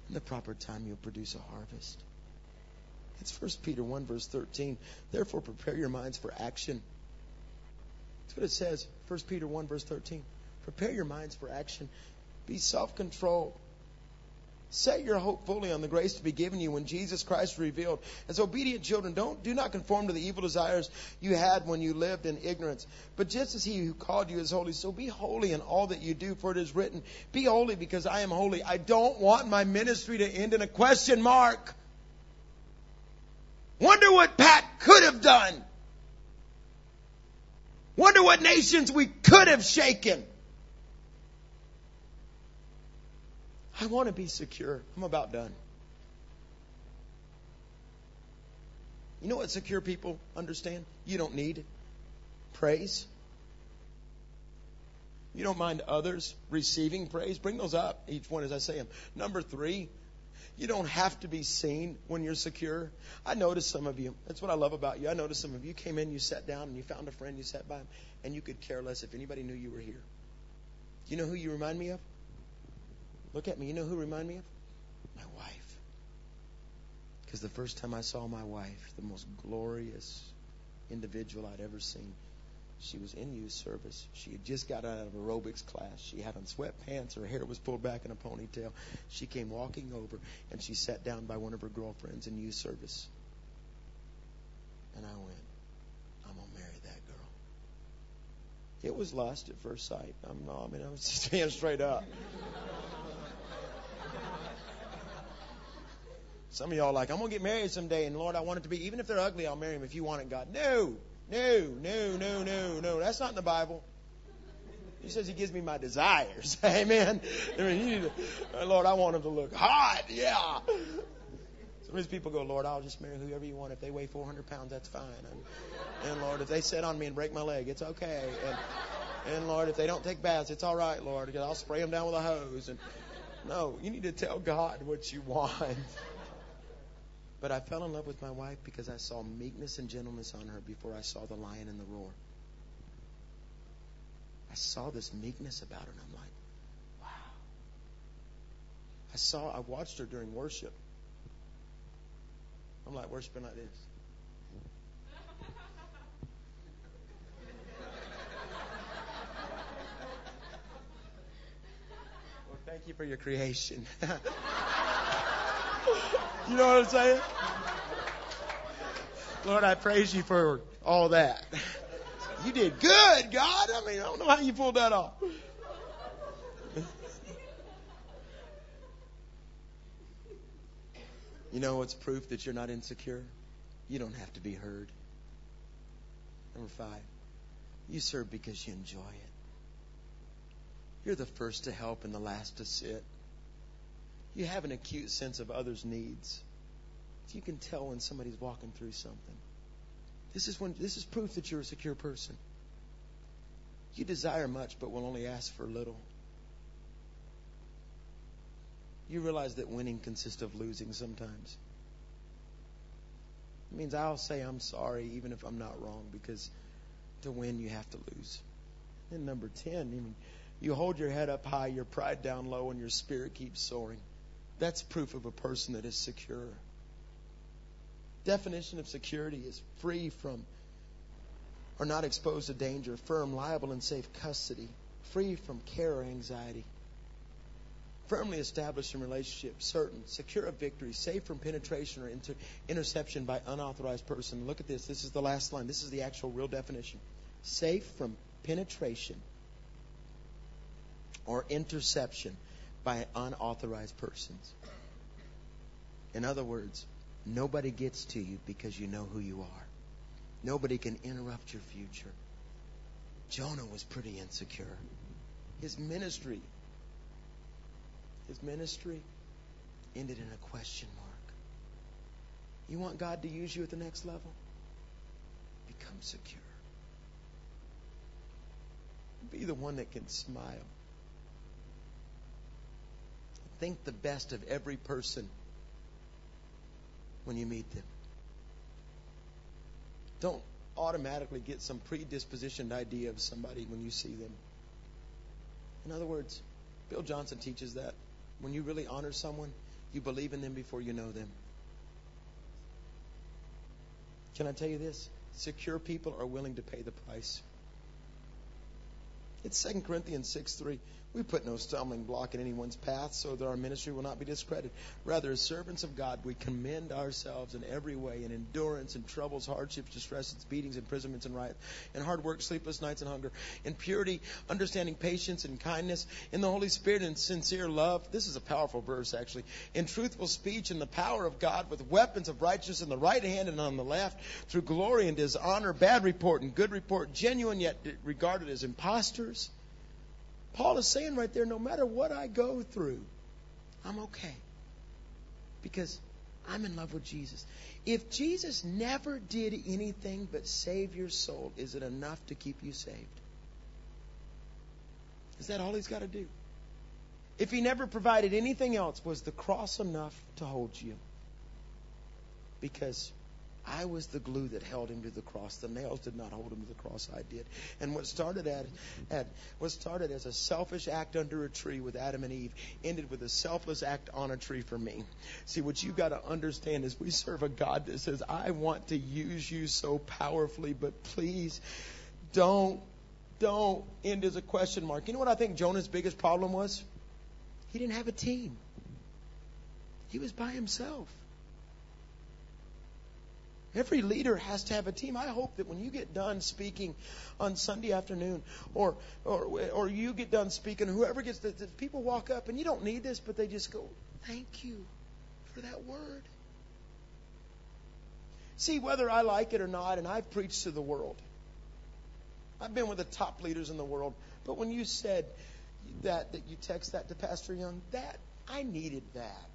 in the proper time, you'll produce a harvest. It's 1 Peter 1, verse 13. Therefore, prepare your minds for action. That's what it says. 1 Peter 1, verse 13. Prepare your minds for action. Be self controlled. Set your hope fully on the grace to be given you when Jesus Christ revealed. As obedient children, don't do not conform to the evil desires you had when you lived in ignorance. But just as he who called you is holy, so be holy in all that you do, for it is written, Be holy because I am holy. I don't want my ministry to end in a question mark. Wonder what Pat could have done. Wonder what nations we could have shaken. I want to be secure. I'm about done. You know what secure people understand? You don't need praise. You don't mind others receiving praise. Bring those up, each one as I say them. Number three, you don't have to be seen when you're secure. I noticed some of you. That's what I love about you. I noticed some of you came in, you sat down, and you found a friend, you sat by him, and you could care less if anybody knew you were here. You know who you remind me of? Look at me. You know who remind me of? My wife. Because the first time I saw my wife, the most glorious individual I'd ever seen, she was in youth service. She had just got out of aerobics class. She had on sweatpants. Her hair was pulled back in a ponytail. She came walking over and she sat down by one of her girlfriends in youth service. And I went, I'm gonna marry that girl. It was lust at first sight. I'm not. I mean, I was (laughs) just straight up. Some of y'all like, I'm going to get married someday, and Lord, I want it to be, even if they're ugly, I'll marry them if you want it, God. No, no, no, no, no, no. That's not in the Bible. He says he gives me my desires. (laughs) Amen. I mean, you need to, Lord, I want them to look hot. Yeah. Some of these people go, Lord, I'll just marry whoever you want. If they weigh 400 pounds, that's fine. And, and Lord, if they sit on me and break my leg, it's okay. And, and Lord, if they don't take baths, it's all right, Lord, because I'll spray them down with a hose. And no, you need to tell God what you want. But I fell in love with my wife because I saw meekness and gentleness on her before I saw the lion and the roar. I saw this meekness about her, and I'm like, wow. I saw, I watched her during worship. I'm like worshiping like this. well, thank you for your creation. (laughs) You know what I'm saying? Lord, I praise you for all that. You did good, God. I mean, I don't know how you pulled that off. You know what's proof that you're not insecure? You don't have to be heard. Number five, you serve because you enjoy it. You're the first to help and the last to sit you have an acute sense of others' needs. You can tell when somebody's walking through something. This is when this is proof that you're a secure person. You desire much but will only ask for little. You realize that winning consists of losing sometimes. It means I'll say I'm sorry even if I'm not wrong because to win you have to lose. And number 10, you hold your head up high, your pride down low, and your spirit keeps soaring. That's proof of a person that is secure. Definition of security is free from or not exposed to danger, firm, liable, and safe custody, free from care or anxiety, firmly established in relationship, certain, secure of victory, safe from penetration or inter- interception by unauthorized person. Look at this. This is the last line. This is the actual real definition. Safe from penetration or interception by unauthorized persons. In other words, nobody gets to you because you know who you are. Nobody can interrupt your future. Jonah was pretty insecure. His ministry, his ministry ended in a question mark. You want God to use you at the next level? Become secure. Be the one that can smile. Think the best of every person when you meet them. Don't automatically get some predispositioned idea of somebody when you see them. In other words, Bill Johnson teaches that when you really honor someone, you believe in them before you know them. Can I tell you this? Secure people are willing to pay the price. It's 2 Corinthians 6 3. We put no stumbling block in anyone's path so that our ministry will not be discredited. Rather, as servants of God, we commend ourselves in every way in endurance, in troubles, hardships, distresses, beatings, imprisonments, and riots, in hard work, sleepless nights, and hunger, in purity, understanding, patience, and kindness, in the Holy Spirit, and sincere love. This is a powerful verse, actually. In truthful speech, in the power of God, with weapons of righteousness in the right hand and on the left, through glory and dishonor, bad report and good report, genuine yet regarded as impostors Paul is saying right there no matter what I go through, I'm okay. Because I'm in love with Jesus. If Jesus never did anything but save your soul, is it enough to keep you saved? Is that all he's got to do? If he never provided anything else, was the cross enough to hold you? Because I was the glue that held him to the cross. The nails did not hold him to the cross. I did. And what started at, at what started as a selfish act under a tree with Adam and Eve ended with a selfless act on a tree for me. See, what you've got to understand is we serve a God that says, "I want to use you so powerfully, but please don't don't end as a question mark." You know what I think Jonah's biggest problem was? He didn't have a team. He was by himself. Every leader has to have a team. I hope that when you get done speaking on Sunday afternoon, or or or you get done speaking, whoever gets the, the people walk up and you don't need this, but they just go, "Thank you for that word." See, whether I like it or not, and I've preached to the world. I've been with the top leaders in the world, but when you said that that you text that to Pastor Young, that I needed that.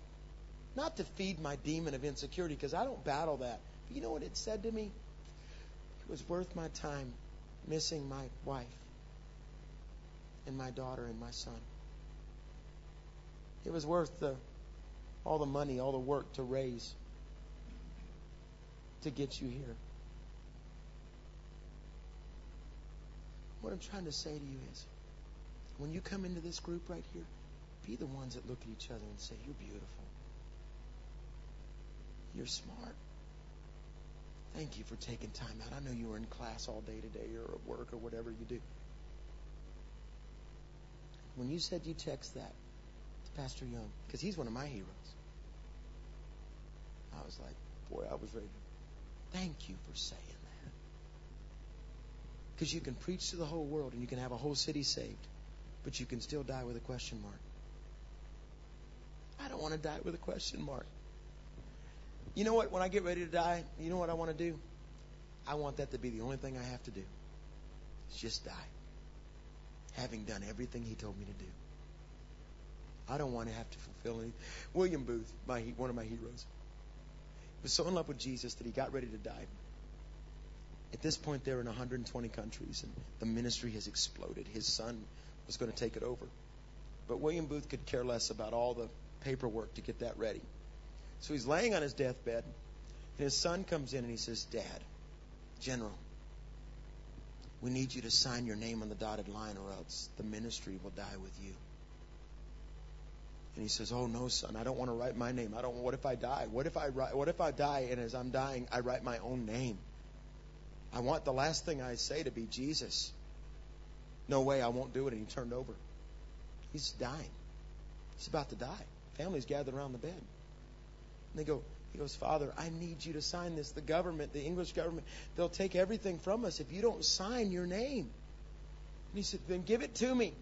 Not to feed my demon of insecurity because I don't battle that. You know what it said to me? It was worth my time missing my wife and my daughter and my son. It was worth the all the money, all the work to raise to get you here. What I'm trying to say to you is when you come into this group right here, be the ones that look at each other and say, You're beautiful. You're smart. Thank you for taking time out. I know you were in class all day today or at work or whatever you do. When you said you text that to Pastor Young, because he's one of my heroes, I was like, boy, I was ready. Thank you for saying that. Because you can preach to the whole world and you can have a whole city saved, but you can still die with a question mark. I don't want to die with a question mark. You know what? When I get ready to die, you know what I want to do? I want that to be the only thing I have to do. It's just die. Having done everything he told me to do. I don't want to have to fulfill anything. William Booth, my, one of my heroes, was so in love with Jesus that he got ready to die. At this point, they're in 120 countries, and the ministry has exploded. His son was going to take it over. But William Booth could care less about all the paperwork to get that ready. So he's laying on his deathbed, and his son comes in and he says, Dad, General, we need you to sign your name on the dotted line, or else the ministry will die with you. And he says, "Oh no, son, I don't want to write my name. I don't. What if I die? What if I? What if I die and as I'm dying, I write my own name? I want the last thing I say to be Jesus. No way, I won't do it." And he turned over. He's dying. He's about to die. Family's gathered around the bed. And they go, he goes, Father, I need you to sign this. The government, the English government, they'll take everything from us if you don't sign your name. And he said, Then give it to me.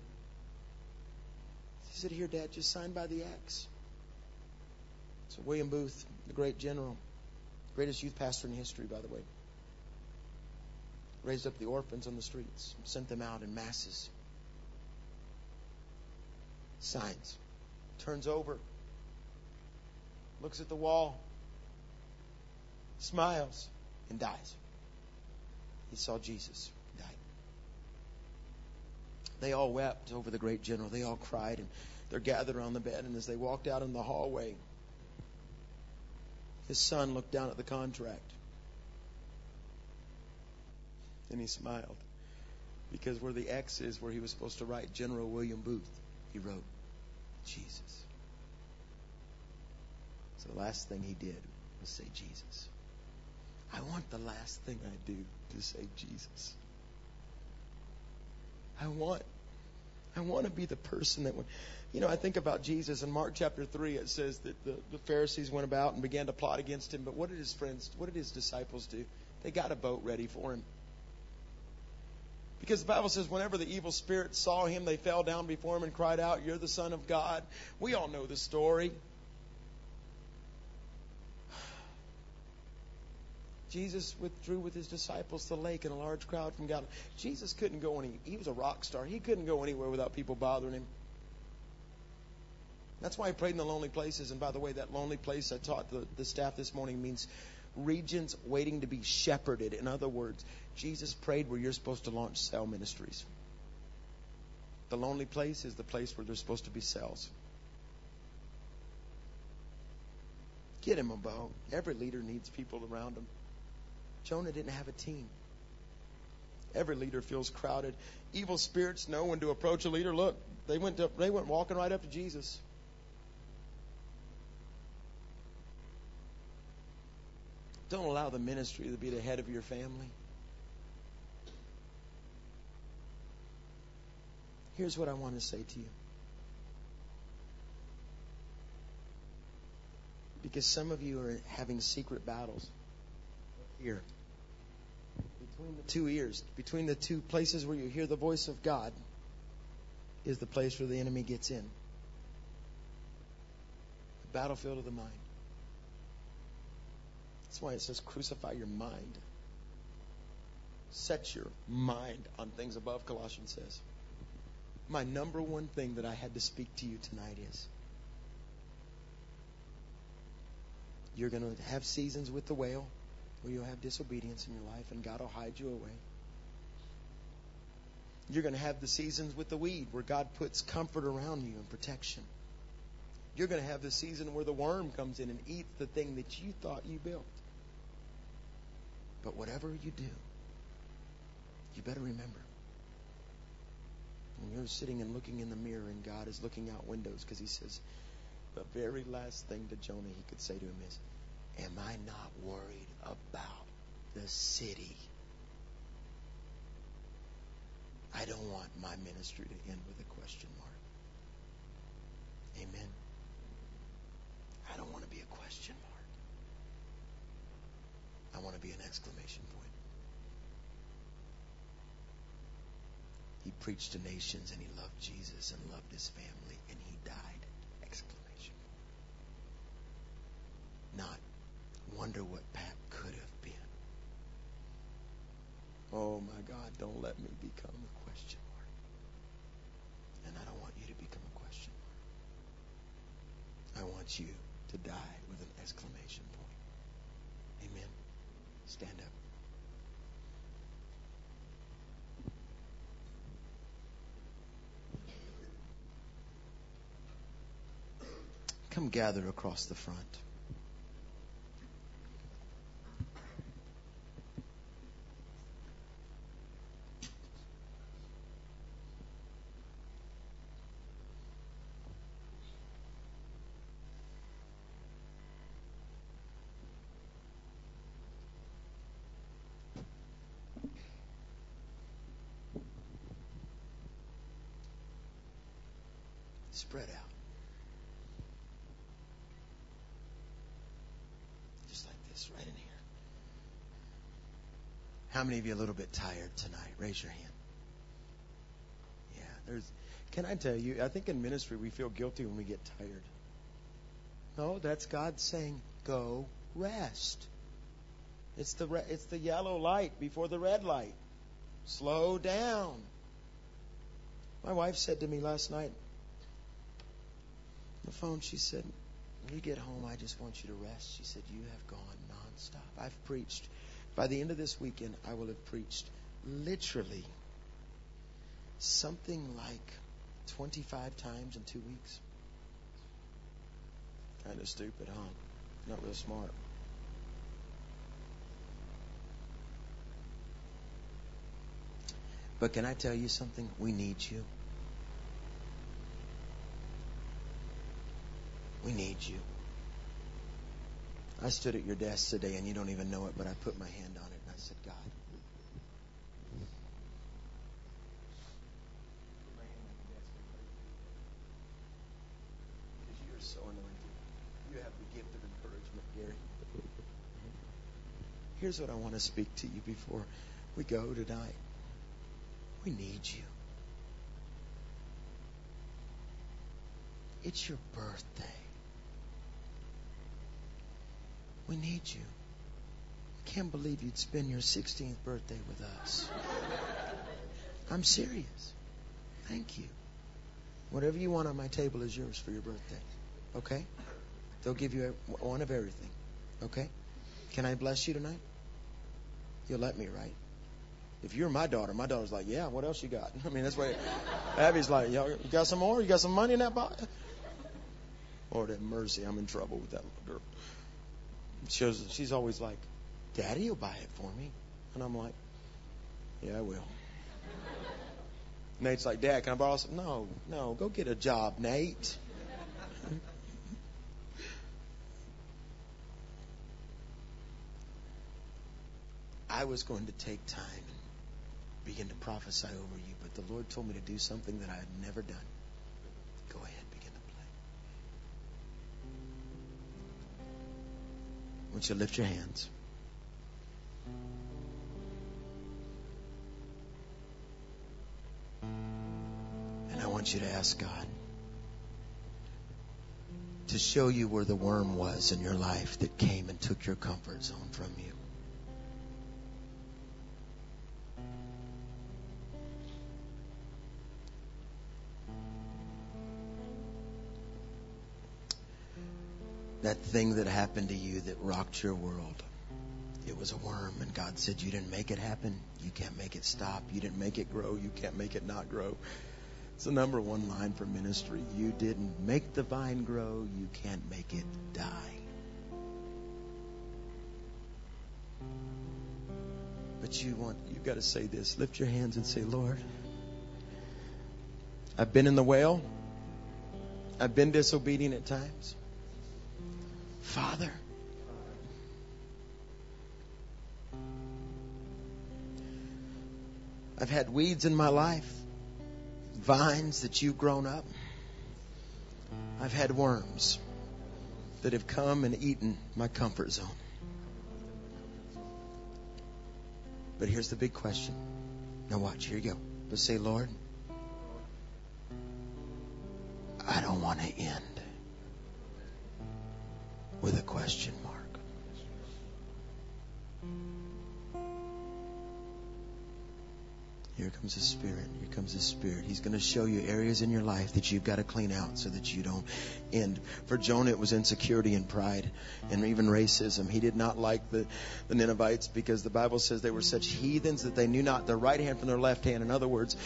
He said, Here, Dad, just sign by the X. So William Booth, the great general, greatest youth pastor in history, by the way, raised up the orphans on the streets, sent them out in masses. Signs. Turns over looks at the wall. smiles, and dies. He saw Jesus died. They all wept over the great general. They all cried, and they're gathered around the bed. And as they walked out in the hallway, his son looked down at the contract. And he smiled. Because where the X is, where he was supposed to write General William Booth, he wrote Jesus. So the last thing he did was say Jesus. I want the last thing I do to say Jesus. I want I want to be the person that when you know, I think about Jesus in Mark chapter 3, it says that the, the Pharisees went about and began to plot against him. But what did his friends, what did his disciples do? They got a boat ready for him. Because the Bible says, whenever the evil spirits saw him, they fell down before him and cried out, You're the Son of God. We all know the story. Jesus withdrew with his disciples to the lake and a large crowd from Galilee. Jesus couldn't go any, he was a rock star. He couldn't go anywhere without people bothering him. That's why he prayed in the lonely places. And by the way, that lonely place I taught the, the staff this morning means regions waiting to be shepherded. In other words, Jesus prayed where you're supposed to launch cell ministries. The lonely place is the place where there's supposed to be cells. Get him a bow. Every leader needs people around him. Jonah didn't have a team. Every leader feels crowded. Evil spirits know when to approach a leader. Look, they went to, they went walking right up to Jesus. Don't allow the ministry to be the head of your family. Here's what I want to say to you. Because some of you are having secret battles here between the two ears, between the two places where you hear the voice of God, is the place where the enemy gets in. The battlefield of the mind. That's why it says crucify your mind. Set your mind on things above, Colossians says. My number one thing that I had to speak to you tonight is you're going to have seasons with the whale where you'll have disobedience in your life and God will hide you away. You're going to have the seasons with the weed where God puts comfort around you and protection. You're going to have the season where the worm comes in and eats the thing that you thought you built. But whatever you do, you better remember when you're sitting and looking in the mirror and God is looking out windows because he says, the very last thing to Jonah he could say to him is, Am I not worried about the city? I don't want my ministry to end with a question mark. Amen. I don't want to be a question mark. I want to be an exclamation point. He preached to nations and he loved Jesus and loved his family and he died. Exclamation. Not wonder what Pat could have been. Oh my God, don't let me become a question mark. And I don't want you to become a question mark. I want you to die with an exclamation point. Amen. Stand up. Come gather across the front. Spread out. Just like this, right in here. How many of you a little bit tired tonight? Raise your hand. Yeah, there's. Can I tell you? I think in ministry we feel guilty when we get tired. No, that's God saying, "Go rest." It's the re- it's the yellow light before the red light. Slow down. My wife said to me last night on the phone, she said, when you get home, I just want you to rest. She said, You have gone nonstop. I've preached. By the end of this weekend, I will have preached literally something like 25 times in two weeks. Kind of stupid, huh? Not real smart. But can I tell you something? We need you. We need you. I stood at your desk today and you don't even know it, but I put my hand on it and I said, God, because you're so anointed. You have the gift of encouragement, Gary. Here's what I want to speak to you before we go tonight. We need you. It's your birthday. We need you. I can't believe you'd spend your 16th birthday with us. I'm serious. Thank you. Whatever you want on my table is yours for your birthday. Okay? They'll give you one of everything. Okay? Can I bless you tonight? You'll let me, right? If you're my daughter, my daughter's like, yeah, what else you got? (laughs) I mean, that's why Abby's like, Yo, you got some more? You got some money in that box? Lord have mercy, I'm in trouble with that little girl. She was, she's always like, Daddy will buy it for me. And I'm like, yeah, I will. (laughs) Nate's like, Dad, can I borrow some? No, no, go get a job, Nate. (laughs) I was going to take time and begin to prophesy over you, but the Lord told me to do something that I had never done. Want you to lift your hands. And I want you to ask God to show you where the worm was in your life that came and took your comfort zone from you. That thing that happened to you that rocked your world. It was a worm, and God said, You didn't make it happen. You can't make it stop. You didn't make it grow. You can't make it not grow. It's the number one line for ministry. You didn't make the vine grow. You can't make it die. But you want, you've got to say this. Lift your hands and say, Lord, I've been in the well. I've been disobedient at times. Father, I've had weeds in my life, vines that you've grown up. I've had worms that have come and eaten my comfort zone. But here's the big question. Now, watch, here you go. But say, Lord, I don't want to end with a question mark. Here comes the Spirit. Here comes the Spirit. He's going to show you areas in your life that you've got to clean out so that you don't end. For Jonah, it was insecurity and pride and even racism. He did not like the, the Ninevites because the Bible says they were such heathens that they knew not their right hand from their left hand. In other words,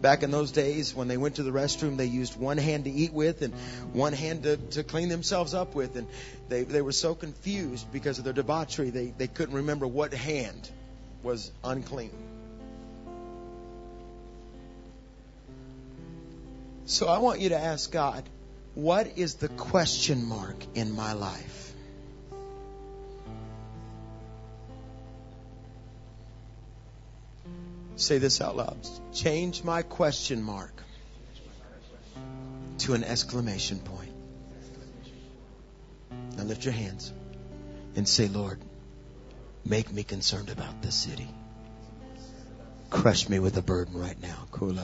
Back in those days, when they went to the restroom, they used one hand to eat with and one hand to, to clean themselves up with. And they, they were so confused because of their debauchery, they, they couldn't remember what hand was unclean. So I want you to ask God, what is the question mark in my life? Say this out loud. Change my question mark to an exclamation point. Now lift your hands and say, Lord, make me concerned about this city. Crush me with a burden right now.